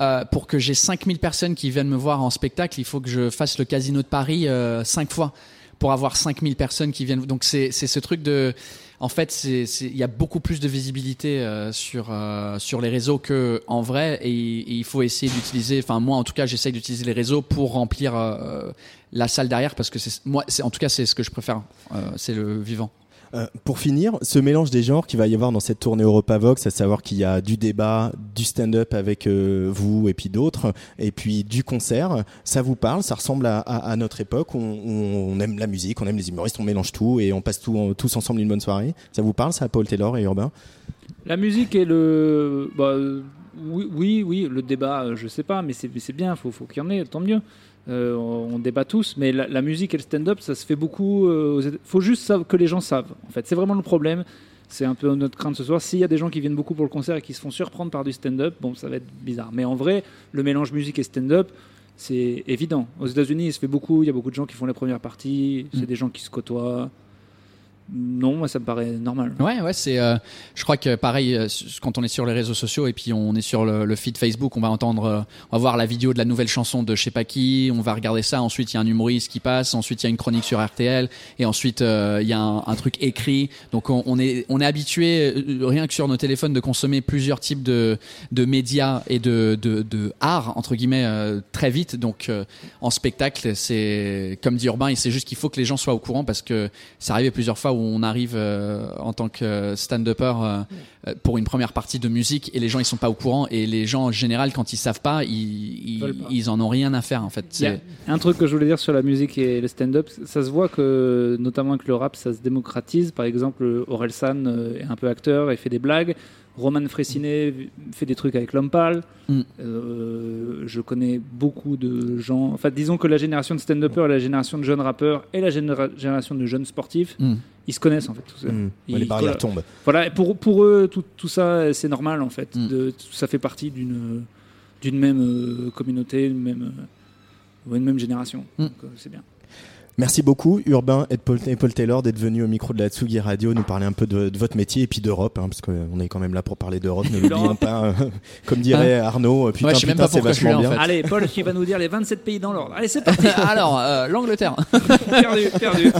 Euh, pour que j'ai 5000 personnes qui viennent me voir en spectacle, il faut que je fasse le casino de Paris euh, 5 fois pour avoir 5000 personnes qui viennent. Donc c'est ce truc de en fait, il y a beaucoup plus de visibilité euh, sur euh, sur les réseaux que en vrai, et, il faut essayer d'utiliser. Enfin, moi, en tout cas, j'essaye d'utiliser les réseaux pour remplir euh, la salle derrière, parce que c'est moi, c'est en tout cas, c'est ce que je préfère. Euh, c'est le vivant. Euh, pour finir, ce mélange des genres qu'il va y avoir dans cette tournée Europa Vox, à savoir qu'il y a du débat, du stand-up avec euh, vous et puis d'autres, et puis du concert, ça vous parle Ça ressemble à, à- à notre époque où on, où on aime la musique, on aime les humoristes, on mélange tout et on passe tout, en- tous ensemble une bonne soirée. Ça vous parle ça, Paul Taylor et Urbain? La musique et le. Bah, oui, oui, oui, le débat, je sais pas, mais c'est c'est bien, faut, faut qu'il y en ait, tant mieux. Euh, on on débat tous, mais la, la musique et le stand-up, ça se fait beaucoup. Il faut juste que les gens savent. En fait, c'est vraiment le problème. C'est un peu notre crainte ce soir. S'il y a des gens qui viennent beaucoup pour le concert et qui se font surprendre par du stand-up, bon, ça va être bizarre. Mais en vrai, le mélange musique et stand-up, c'est évident. Aux États-Unis, il se fait beaucoup. Il y a beaucoup de gens qui font la première partie. C'est Mm. des gens qui se côtoient. Non, moi, ça me paraît normal. Ouais, ouais, c'est. euh, je crois que pareil, euh, quand on est sur les réseaux sociaux et puis on est sur le, feed Facebook, on va entendre, euh, on va voir la vidéo de la nouvelle chanson de je sais pas qui, on va regarder ça. Ensuite, il y a un humoriste qui passe. Ensuite, il y a une chronique sur RTL. Et ensuite, euh, il y a un, truc écrit. Donc, on, est, on est habitué rien que sur nos téléphones de consommer plusieurs types de, de médias et de, de, de art entre guillemets très vite. Donc, en spectacle, c'est comme dit Urbain, c'est juste qu'il faut que les gens soient au courant parce que ça arrivait plusieurs fois où on arrive euh, en tant que stand-upper euh, euh, pour une première partie de musique et les gens ils sont pas au courant et les gens en général quand ils savent pas ils, ils, Veulent pas. ils en ont rien à faire en fait. Un truc que je voulais dire sur la musique et le stand-up, ça se voit que, notamment avec le rap, ça se démocratise. Par exemple, Aurel San est un peu acteur et fait des blagues. Roman Fressinet fait des trucs avec l'homme pâle. Mm. Euh, je connais beaucoup de gens. Enfin, disons que la génération de stand-uppers, la génération de jeunes rappeurs et la généra- génération de jeunes sportifs, Mm. Ils se connaissent en fait. Tous, Mmh. Ils- les barrières voilà. tombent. Voilà, et pour, pour eux, tout, tout ça, c'est normal en fait. Mm. De, ça fait partie d'une d'une même euh, communauté, une même, euh, une même génération. Mm. Donc, euh, c'est bien. Merci beaucoup, Urbain et Paul, et Paul Taylor, d'être venus au micro de la Tsugi Radio nous parler un peu de, de votre métier et puis d'Europe, hein, parce qu'on est quand même là pour parler d'Europe, ne l'oublions pas. euh, comme dirait Arnaud, euh, putain, Ouais, je sais même putain, pas c'est vachement là, en bien. fait. Allez, Paul qui va nous dire les 27 pays dans l'ordre. Allez, c'est parti. Alors, euh, l'Angleterre. perdu, perdu.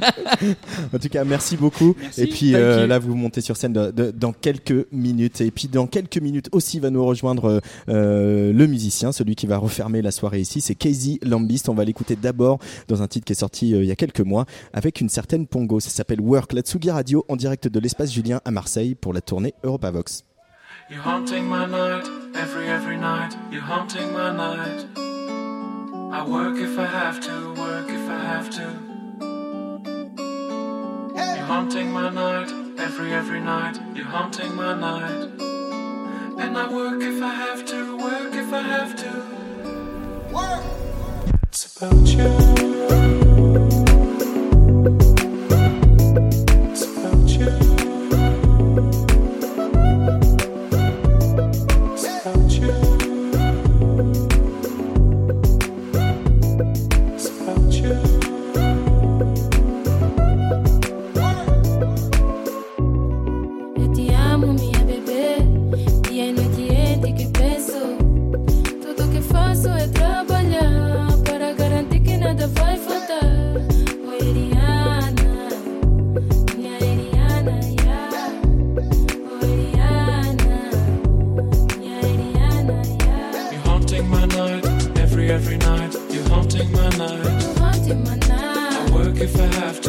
En tout cas, merci beaucoup. Merci. et puis euh, là, vous montez sur scène de- de- dans quelques minutes. Et puis dans quelques minutes aussi va nous rejoindre euh, le musicien, celui qui va refermer la soirée ici. C'est Casey Lambist. On va l'écouter d'abord dans un titre qui est sorti euh, il y a quelques mois avec une certaine Pongo. Ça s'appelle Work. La Tsugi Radio en direct de l'espace Julien à Marseille pour la tournée Europavox. You're haunting my night, every, every night. You're haunting my night. I work if I have to, work if I have to. You're haunting my night, every, every night. You're haunting my night. And I work if I have to, work if I have to. Work! It's about you. If I have to,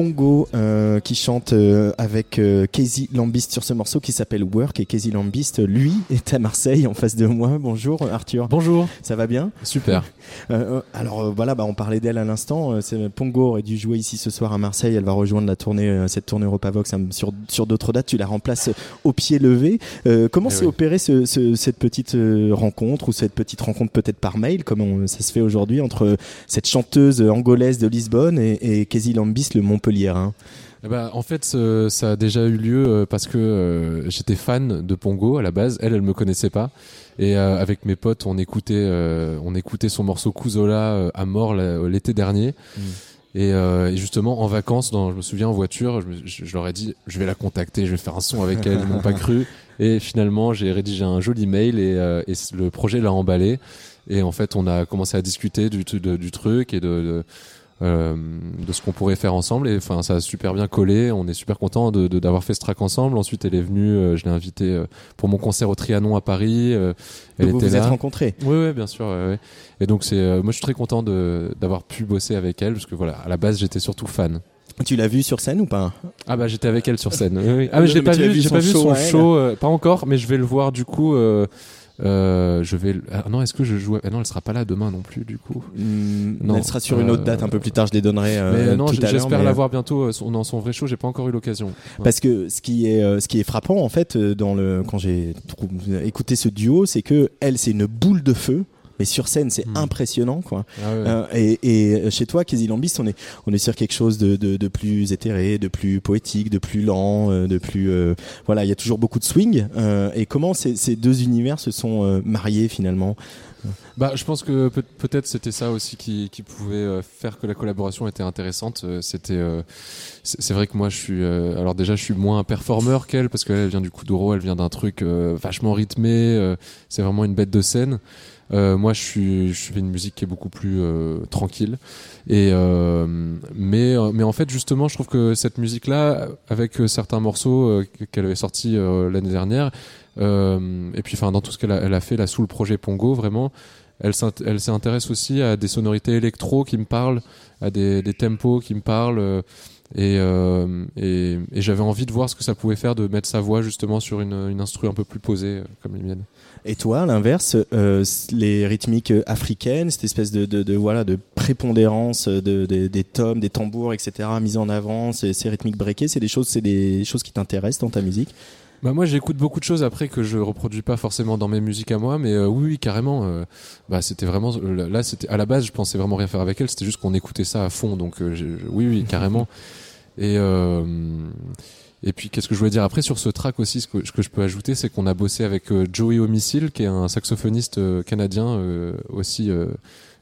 Pongo euh, qui chante euh, avec euh, Casey Lambist sur ce morceau qui s'appelle Work et Casey Lambist, lui, est à Marseille en face de moi. Bonjour Arthur. Bonjour. Ça va bien? Super. Euh, euh, alors euh, voilà, bah, on parlait d'elle à l'instant. Euh, Pongo aurait dû jouer ici ce soir à Marseille. Elle va rejoindre la tournée, euh, cette tournée Europavox hein, sur, sur d'autres dates. Tu la remplaces au pied levé. Euh, comment Eh s'est oui. opérée ce- ce- cette petite rencontre ou cette petite rencontre peut-être par mail, comme on- ça se fait aujourd'hui entre cette chanteuse angolaise de Lisbonne et, et Casey Lambist, le Montpelliérain Eh ben, en fait, ce- ça a déjà eu lieu euh, parce que euh, j'étais fan de Pongo à la base. Elle, elle me connaissait pas. Et euh, avec mes potes, on écoutait, euh, on écoutait son morceau Kuzola à mort l'été dernier. Et, euh, et justement, en vacances, dans, je me souviens en voiture, je, je- je leur ai dit, je vais la contacter, je vais faire un son avec elle. Ils m'ont pas cru. Et finalement, j'ai rédigé un joli mail et, euh, et le projet l'a emballé. Et en fait, on a commencé à discuter du, du truc et de, de, euh, de ce qu'on pourrait faire ensemble. Et enfin, ça a super bien collé. On est super content de, de- d'avoir fait ce track ensemble. Ensuite, elle est venue, euh, je l'ai invitée euh, pour mon concert au Trianon à Paris. euh, elle Donc vous était vous là. êtes rencontrés Oui, oui, bien sûr. ouais, ouais. Et donc, c'est, euh, moi, je suis très content de, d'avoir pu bosser avec elle parce que voilà, à la base, j'étais surtout fan. Tu l'as vu sur scène ou pas? Ah bah j'étais avec elle sur scène. Oui, oui. Ah Non, mais j'ai mais pas vu, j'ai pas vu show son show, euh, pas encore, mais je vais le voir du coup. Euh, je vais. Ah, non, est-ce que je joue ah, Non, elle sera pas là demain non plus du coup. Hmm, Non, Elle sera sur une autre euh, date un peu plus tard. Je les donnerai euh, mais non, j'espère mais, la euh, voir bientôt son- dans son vrai show. J'ai pas encore eu l'occasion. Parce que ce qui est ce qui est frappant en fait dans le quand j'ai écouté ce duo, c'est que elle c'est une boule de feu, mais sur scène c'est Hmm. impressionnant quoi. Ah ouais. Euh, et, et chez toi, Casey Lambist, on est on est sur quelque chose de, de, de plus éthéré, de plus poétique, de plus lent, euh, de plus euh, voilà, il y a toujours beaucoup de swing. euh, et comment ces, ces deux univers se sont euh, mariés finalement? Bah, je pense que peut- peut-être c'était ça aussi qui, qui pouvait euh, faire que la collaboration était intéressante. Euh, C'était, euh, c'est vrai que moi je suis, euh, alors déjà je suis moins un performeur qu'elle parce qu'elle elle vient du Kuduro, elle vient d'un truc euh, vachement rythmé. euh, c'est vraiment une bête de scène. Euh, moi, je suis, je fais une musique qui est beaucoup plus euh, tranquille. Et euh, mais, euh, mais en fait, justement, je trouve que cette musique-là, avec euh, certains morceaux qu'elle avait sortis l'année dernière, et puis enfin dans tout ce qu'elle a, elle a fait là sous le projet Pongo, vraiment, elle s'int- elle s'intéresse aussi à des sonorités électro qui me parlent, à des, tempos qui me parlent. euh, et, euh, et, j'avais envie de voir ce que ça pouvait faire de mettre sa voix justement sur une, une instru un peu plus posée euh, comme les miennes. Et toi, à l'inverse, les rythmiques africaines, cette espèce de, voilà de prépondérance de- des tomes, des tambours, etc. mise en avant, ces, ces rythmiques breakées, c'est des choses, c'est des choses qui t'intéressent dans ta musique? Bah moi j'écoute beaucoup de choses après que je reproduis pas forcément dans mes musiques à moi mais euh, oui, oui carrément euh, bah c'était vraiment euh, là c'était à la base je pensais vraiment rien faire avec elle c'était juste qu'on écoutait ça à fond donc euh, oui oui carrément et euh, et puis qu'est-ce que je voulais dire après sur ce track aussi ce que, ce que je peux ajouter c'est qu'on a bossé avec Joey Homicile qui est un saxophoniste canadien euh, aussi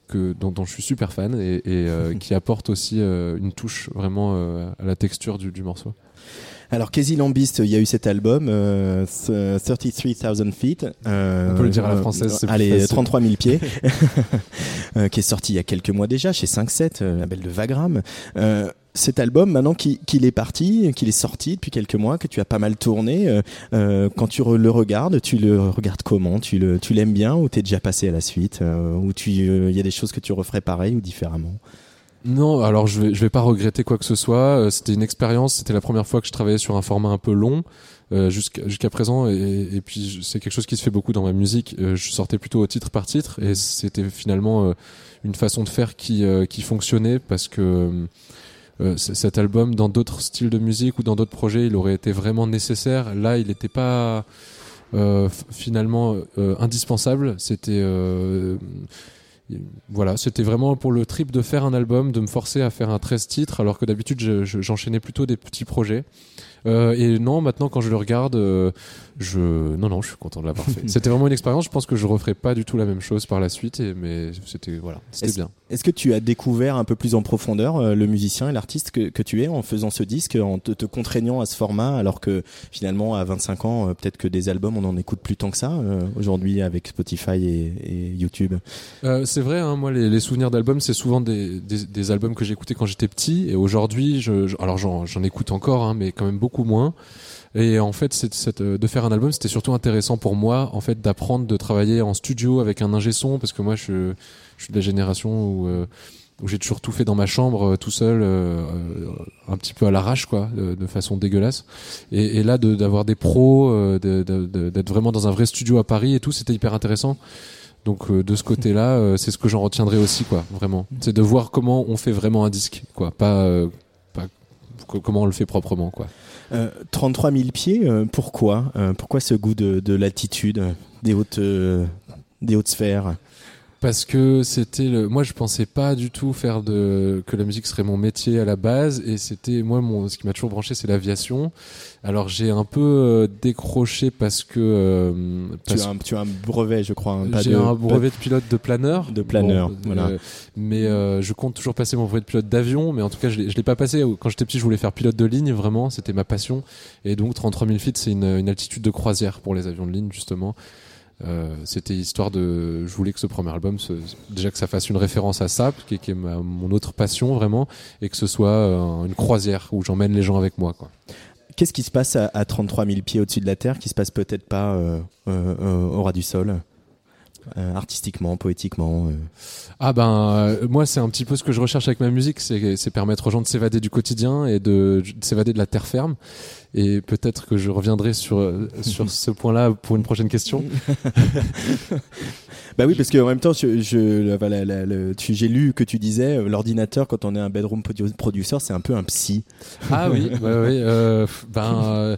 que dont, dont je suis super fan et, et, euh, qui apporte aussi une touche vraiment à la texture du, du morceau. Alors, Casey Lambist, il y a eu cet album, euh, th- 33,000 feet. euh, On peut le dire à la euh, française, plus Allez, facile. 33 000 pieds. euh, qui est sorti il y a quelques mois déjà chez 5-7, euh, label de Vagram. Euh, cet album, maintenant qu'il est parti, qu'il est sorti depuis quelques mois, que tu as pas mal tourné, euh, euh, quand tu le regardes, tu le regardes comment? Tu le, tu l'aimes bien ou t'es déjà passé à la suite? Euh, Ou tu, il y a des choses que tu referais pareil ou différemment? Non, alors je vais, vais pas regretter quoi que ce soit. Euh, C'était une expérience. C'était la première fois que je travaillais sur un format un peu long euh, jusqu'à présent. Et, puis c'est quelque chose qui se fait beaucoup dans ma musique. Euh, je sortais plutôt au titre par titre et c'était finalement une façon de faire qui qui fonctionnait parce que cet album, dans d'autres styles de musique ou dans d'autres projets, il aurait été vraiment nécessaire. Là, il n'était pas finalement indispensable. C'était voilà, c'était vraiment pour le trip de faire un album, de me forcer à faire un 13 titres, alors que d'habitude je- je- j'enchaînais plutôt des petits projets. Euh, et non, maintenant quand je le regarde, euh, je non non, je suis content de l'avoir fait. C'était vraiment une expérience. Je pense que je referai pas du tout la même chose par la suite, et, mais c'était voilà, c'était bien. Est-ce que tu as découvert un peu plus en profondeur euh, le musicien et l'artiste que, que tu es en faisant ce disque, en te, te contraignant à ce format, alors que finalement à 25 ans, euh, peut-être que des albums, on en écoute plus tant que ça euh, aujourd'hui avec Spotify et, et YouTube? Euh, c'est vrai, hein, moi les, les souvenirs d'albums, c'est souvent des, des, des albums que j'écoutais quand j'étais petit, et aujourd'hui, je, je- alors j'en, j'en écoute encore, hein, mais quand même beaucoup moins. Et en fait, euh, de faire un album, c'était surtout intéressant pour moi, en fait, d'apprendre de travailler en studio avec un ingé son, parce que moi, je, suis de la génération où euh, où j'ai toujours tout fait dans ma chambre, euh, tout seul, un petit peu à l'arrache, quoi, de, façon dégueulasse. Et, là, d'avoir des pros, d'être vraiment dans un vrai studio à Paris et tout, c'était hyper intéressant. Donc de ce côté-là, c'est ce que j'en retiendrai aussi, quoi, vraiment. C'est de voir comment on fait vraiment un disque, quoi, pas, pas co- comment on le fait proprement, quoi. Euh, 33 000 pieds, euh, pourquoi Euh, Pourquoi ce goût de, de l'altitude, des hautes, euh, des hautes sphères? Parce que c'était le. Moi, je pensais pas du tout faire de que la musique serait mon métier à la base, et c'était moi mon. Ce qui m'a toujours branché, c'est l'aviation. Alors j'ai un peu euh, décroché parce que. euh, tu parce as, un, tu as un brevet, je crois. hein, j'ai un brevet de pilote de planeur. De planeur, Bon, voilà. euh, mais euh, je compte toujours passer mon brevet de pilote d'avion, mais en tout cas, je l'ai je l'ai pas passé. Quand j'étais petit, je voulais faire pilote de ligne, vraiment, c'était ma passion. Et donc, 33 000 feet, c'est une, une altitude de croisière pour les avions de ligne, justement. Euh, c'était histoire de. Je voulais que ce premier album, déjà que ça fasse une référence à ça, qui qui est ma- mon autre passion vraiment, et que ce soit euh, une croisière où j'emmène les gens avec moi. Qu'est-ce qui se passe à, à 33 000 pieds au-dessus de la Terre qui se passe peut-être pas euh, au ras du sol? Artistiquement, poétiquement euh. Ah ben euh, moi c'est un petit peu ce que je recherche avec ma musique, c'est permettre aux gens de s'évader du quotidien et de, de s'évader de la terre ferme. Et peut-être que je reviendrai sur euh, sur ce point-là pour une prochaine question. Bah oui, parce qu'en même temps, je, j'ai lu que tu disais, euh, l'ordinateur, quand on est un bedroom produ- producer, c'est un peu un psy. Ah oui, bah oui, euh, ben euh,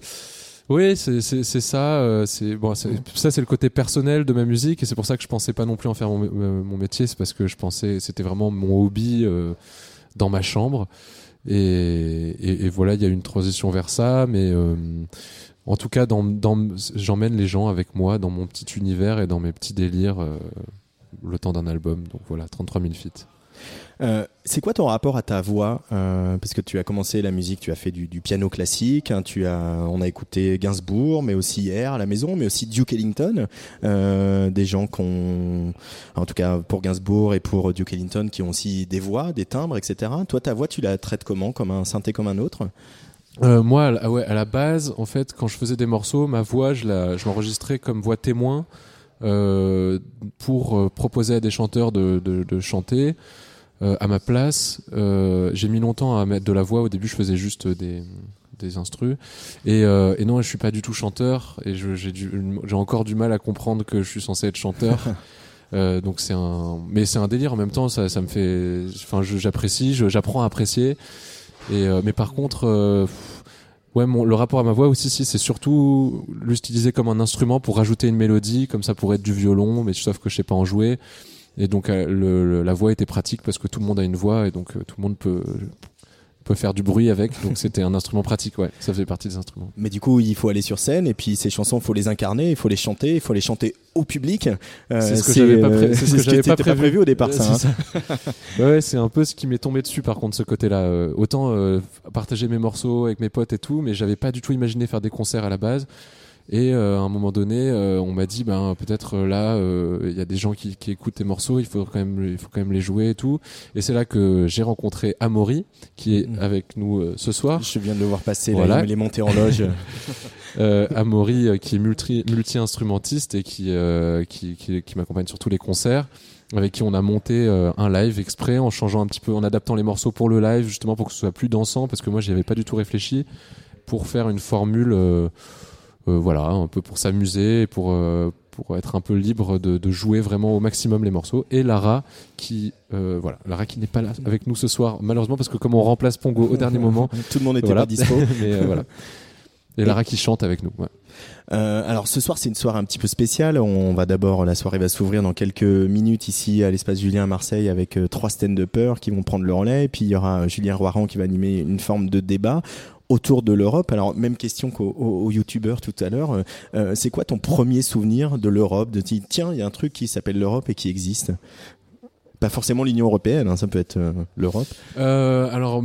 oui, c'est ça. euh, c'est bon, c'est- ça c'est le côté personnel de ma musique et c'est pour ça que je pensais pas non plus en faire mon, euh, mon métier. C'est parce que je pensais c'était vraiment mon hobby euh, dans ma chambre et, et, et voilà, il y a eu une transition vers ça, mais euh, en tout cas, dans, dans, j'emmène les gens avec moi dans mon petit univers et dans mes petits délires le temps d'un album. Donc voilà, 33 000 feet. Euh, c'est quoi ton rapport à ta voix Euh, Parce que tu as commencé la musique, tu as fait du, piano classique, hein, tu as, on a écouté Gainsbourg, mais aussi hier à la maison, mais aussi Duke Ellington, euh, des gens qui ont, en tout cas pour Gainsbourg et pour Duke Ellington, qui ont aussi des voix, des timbres, etc. Toi, ta voix, tu la traites comment Comme un synthé comme un autre? Euh, moi, à ouais, à la base, en fait, quand je faisais des morceaux, ma voix, je l'enregistrais comme voix témoin pour proposer à des chanteurs de chanter euh, à ma place. Euh, J'ai mis longtemps à mettre de la voix. Au début, je faisais juste des des instrus. Et, euh, et non je suis pas du tout chanteur. Et j'ai encore du mal à comprendre que je suis censé être chanteur. Euh, donc c'est un mais c'est un délire. En même temps ça, ça me fait enfin j'apprécie j'apprends à apprécier. Et euh, mais par contre euh, ouais mon, le rapport à ma voix aussi si c'est surtout l'utiliser comme un instrument pour rajouter une mélodie comme ça pourrait être du violon mais sauf que je sais pas en jouer et donc euh, le, le- la voix était pratique parce que tout le monde a une voix et donc euh, tout le monde peut peut faire du bruit avec donc c'était un instrument pratique ouais ça faisait partie des instruments Mais du coup, il faut aller sur scène et puis ces chansons, il faut les incarner, il faut les chanter, il faut les chanter au public. Euh, C'est ce que j'avais pas, pré- ce que pas prévu. au départ, ça. c'est hein. Ouais, ouais, c'est un peu ce qui m'est tombé dessus par contre ce côté-là. Euh, autant euh, partager mes morceaux avec mes potes et tout, mais j'avais pas du tout imaginé faire des concerts à la base. Et euh, à un moment donné, euh, on m'a dit, ben peut-être euh, là, euh, il y a des gens qui, qui écoutent tes morceaux, il faut quand même, il faut quand même les jouer et tout. Et c'est là que j'ai rencontré Amaury, qui est Mhm. avec nous ce soir. Je viens de le voir passer, Voilà. là, il est monté en loge. Amaury qui est multi multi instrumentiste et qui qui, qui, qui m'accompagne sur tous les concerts avec qui on a monté euh, un live exprès en changeant un petit peu en adaptant les morceaux pour le live justement pour que ce soit plus dansant parce que moi j'y avais pas du tout réfléchi pour faire une formule euh, voilà un peu pour s'amuser pour euh, pour être un peu libre de, de jouer vraiment au maximum les morceaux et Lara qui euh, voilà Lara qui n'est pas là avec nous ce soir malheureusement parce que comme on remplace Pongo au dernier moment Tout le monde était voilà. pas dispo. mais euh, voilà et Lara qui chante avec nous ouais. Euh, alors ce soir c'est une soirée un petit peu spéciale. On va d'abord la soirée va s'ouvrir dans quelques minutes ici à l'espace Julien à Marseille avec euh, trois stand-uppers qui vont prendre le relais. Et puis il y aura euh, Julien Roiran qui va animer une forme de débat autour de l'Europe. Alors même question qu'au au, au youtubeur tout à l'heure. Euh, euh, c'est quoi ton premier souvenir de l'Europe De dire tiens il y a un truc qui s'appelle l'Europe et qui existe? Pas forcément l'Union européenne, hein, ça peut être euh, l'Europe. Alors,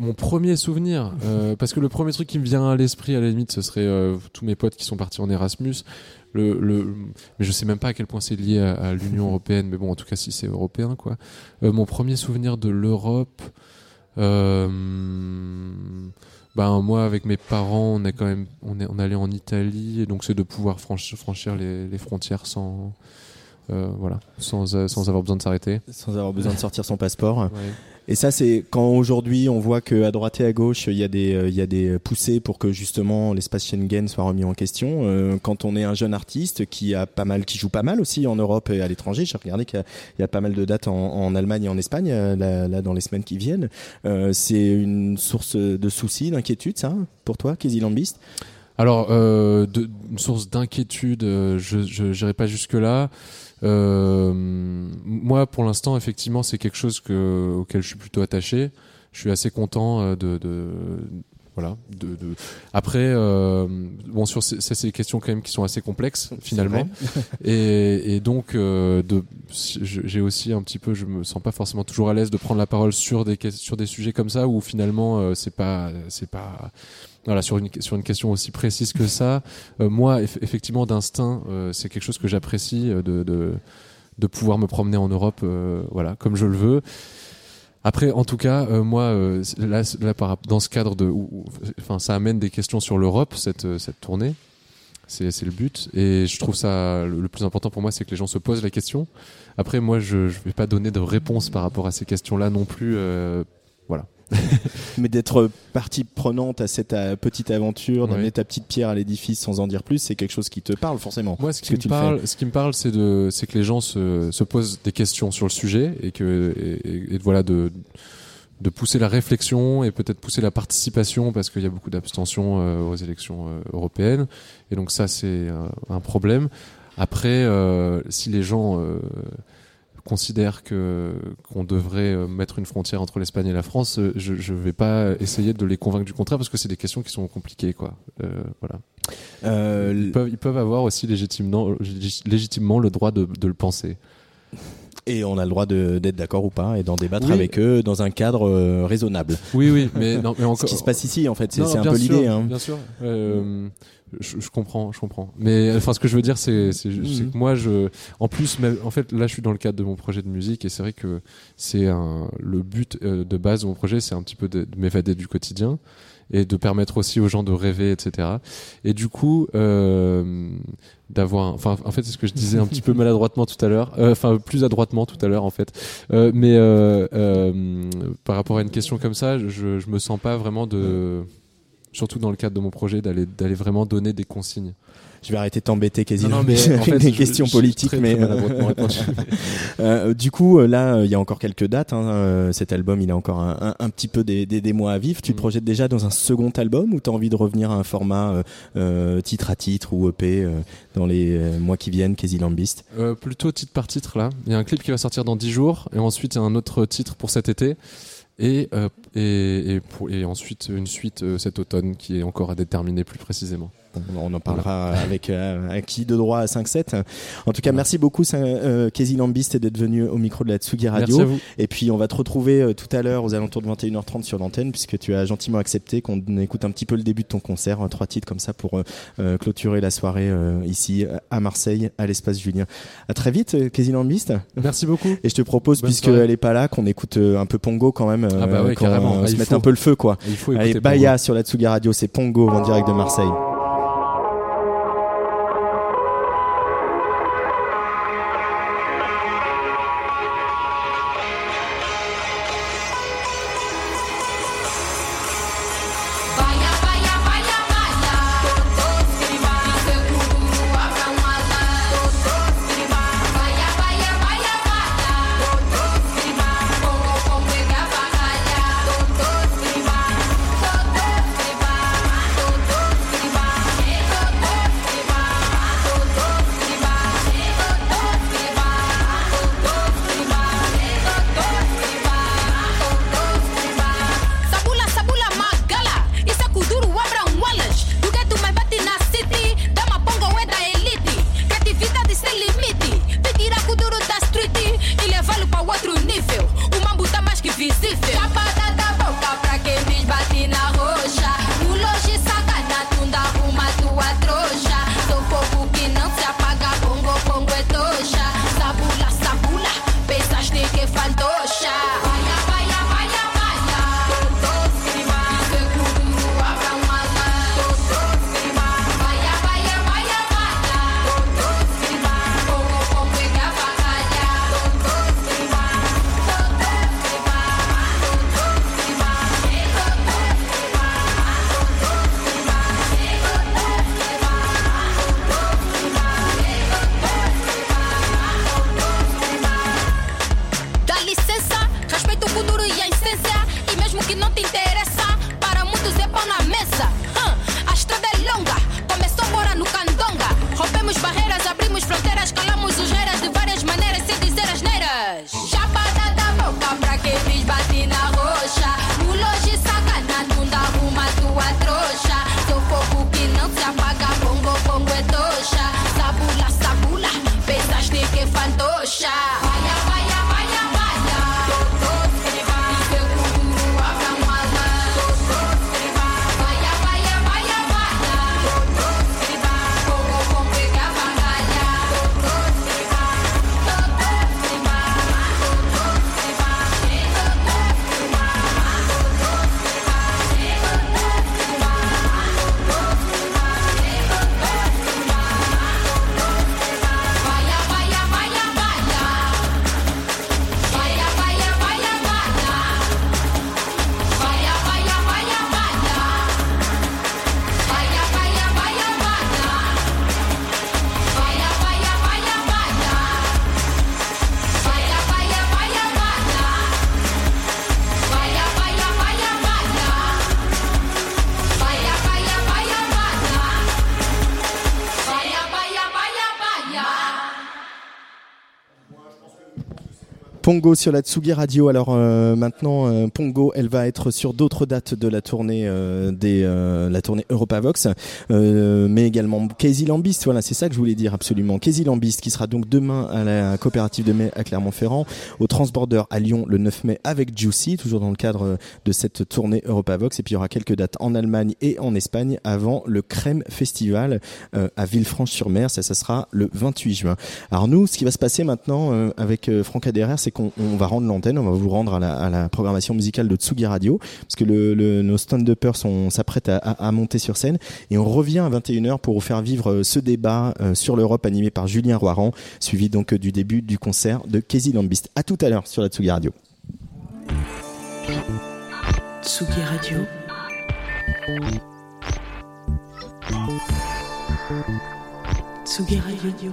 mon premier souvenir, parce que le premier truc qui me vient à l'esprit, à la limite, ce serait tous mes potes qui sont partis en Erasmus. Mais je sais même pas à quel point c'est lié à, à l'Union européenne, mais bon, en tout cas, si c'est européen, quoi. Mon premier souvenir de l'Europe, ben moi, avec mes parents, on est quand même, on est, on allait en Italie, et donc c'est de pouvoir franchir, franchir les, les frontières sans euh, voilà, sans, euh, sans avoir besoin de s'arrêter. Sans avoir besoin de sortir son passeport. Ouais. Et ça, c'est quand aujourd'hui on voit qu'à droite et à gauche, il y, a des, euh, il y a des poussées pour que justement l'espace Schengen soit remis en question. Euh, quand on est un jeune artiste qui a pas mal, qui joue pas mal aussi en Europe et à l'étranger, j'ai regardé qu'il y a- pas mal de dates en, Allemagne et en Espagne euh, là, là, dans les semaines qui viennent. C'est une source de soucis, d'inquiétude, ça, pour toi, Casey Lambist Alors, euh, de- une source d'inquiétude, euh, je n'irai pas jusque-là. Euh, moi, pour l'instant, effectivement, c'est quelque chose que, auquel je suis plutôt attaché. Je suis assez content euh, de, de voilà. De, de... Après, euh, bon, sur ces- ça, c'est des questions quand même qui sont assez complexes finalement. et, et donc, euh, de, j'ai aussi un petit peu, je me sens pas forcément toujours à l'aise de prendre la parole sur des sur des sujets comme ça où finalement euh, c'est pas c'est pas sur une question aussi précise que ça. euh, moi, eff- effectivement, d'instinct, euh, c'est quelque chose que j'apprécie euh, de, pouvoir me promener en Europe, voilà, comme je le veux. Après, en tout cas, moi, là, dans ce cadre de, enfin, ça amène des questions sur l'Europe, cette cette tournée. C'est le but, et je trouve ça le, plus important pour moi, c'est que les gens se posent la question. Après, moi, je je vais pas donner de réponse par rapport à ces questions-là non plus. voilà. Mais d'être partie prenante à cette petite aventure, d'amener Oui. ta petite pierre à l'édifice sans en dire plus, c'est quelque chose qui te parle forcément. Moi, ce qui, me parle, ce qui me parle, c'est de, c'est que les gens se, se posent des questions sur le sujet et que, et, voilà, de, de pousser la réflexion et peut-être pousser la participation parce qu'il y a beaucoup d'abstention euh, aux élections euh, européennes. Et donc ça, c'est un problème. Après, euh, si les gens considèrent que qu'on devrait euh, mettre une frontière entre l'Espagne et la France, euh, je je vais pas essayer de les convaincre du contraire parce que c'est des questions qui sont compliquées, quoi. Euh, voilà. Euh, Ils peuvent, ils peuvent avoir aussi légitimement, lég- légitimement le droit de, de le penser. Et on a le droit d'être d'accord ou pas et d'en débattre Oui. avec eux dans un cadre euh, raisonnable. Oui, oui, mais, non, mais Ce encore. qui se passe ici, en fait, c'est un peu l'idée. Hein. Bien sûr. Euh, je, je comprends, je comprends. Mais enfin, ce que je veux dire, c'est Mhm. que moi, je, en plus, même, en fait, là, je suis dans le cadre de mon projet de musique et c'est vrai que c'est le but euh, de base de mon projet, c'est un petit peu de, de m'évader du quotidien et de permettre aussi aux gens de rêver, etc. Et du coup, euh, d'avoir, enfin, en fait, c'est ce que je disais un petit peu maladroitement tout à l'heure, euh, enfin, plus adroitement tout à l'heure, en fait. Euh, mais par rapport à une question comme ça, je, je me sens pas vraiment de surtout dans le cadre de mon projet, d'aller d'aller vraiment donner des consignes. Je vais arrêter de t'embêter, Non, non, mais avec en fait, des je- questions je politiques. très, mais très répondu. Euh, du coup, euh, là, euh, il y a encore quelques dates. hein. Euh, Cet album, il a encore un, un- un petit peu des, des- des mois à vivre. Tu te Mm. projettes déjà dans un second album ou tu as envie de revenir à un format euh, euh, titre à titre ou EP euh, dans les euh, mois qui viennent, Casey Lambist? Euh, plutôt titre par titre là. Il y a un clip qui va sortir dans 10 jours et ensuite il y a un autre titre pour cet été et euh, et, et, pour- et ensuite une suite euh, cet automne qui est encore à déterminer plus précisément. On en parlera avec euh, un qui de droit à 5-7. En tout cas, merci beaucoup, euh, Casey Lambist, d'être venu au micro de la Tsugi Radio. Merci à vous. Et puis, on va te retrouver euh, tout à l'heure aux alentours de 21h30 sur l'antenne, puisque tu as gentiment accepté qu'on écoute un petit peu le début de ton concert, euh, trois titres comme ça pour euh, clôturer la soirée ici à Marseille, à l'espace Julien. À très vite, euh, Casey Lambist. Merci beaucoup. Et je te propose, puisqu'elle soirée. est pas là, qu'on écoute un peu Pongo quand même, Ah bah ouais, qu'on carrément. Ah, se mette un peu le feu, quoi. Il faut Allez, Baya sur la Tsugi Radio, c'est Pongo en direct de Marseille. Pongo sur la Tsugi Radio. Alors euh, maintenant, euh, Pongo, elle va être sur d'autres dates de la tournée euh, des euh, la tournée Europavox, euh, mais également Casey Lambist. Voilà, c'est ça que je voulais dire absolument. Casey Lambist qui sera donc demain à la coopérative de mai à Clermont-Ferrand, au Transborder à Lyon le 9 mai avec Juicy, toujours dans le cadre de cette tournée Europavox. Et puis il y aura quelques dates en Allemagne et en Espagne avant le Crème Festival euh, à Villefranche-sur-Mer. Ça, ça sera le 28 juin. Alors nous, ce qui va se passer maintenant avec Franck Aderer, c'est on va rendre l'antenne, on va vous rendre à la, programmation musicale de Tsugi Radio, parce que nos stand-uppers s'apprêtent à, monter sur scène, et on revient à 21h pour vous faire vivre euh, ce débat euh, sur l'Europe animé par Julien Roiran, suivi donc euh, du début du concert de Casey Lambist. À tout à l'heure sur la. Tsugi Radio. Tsugi Radio.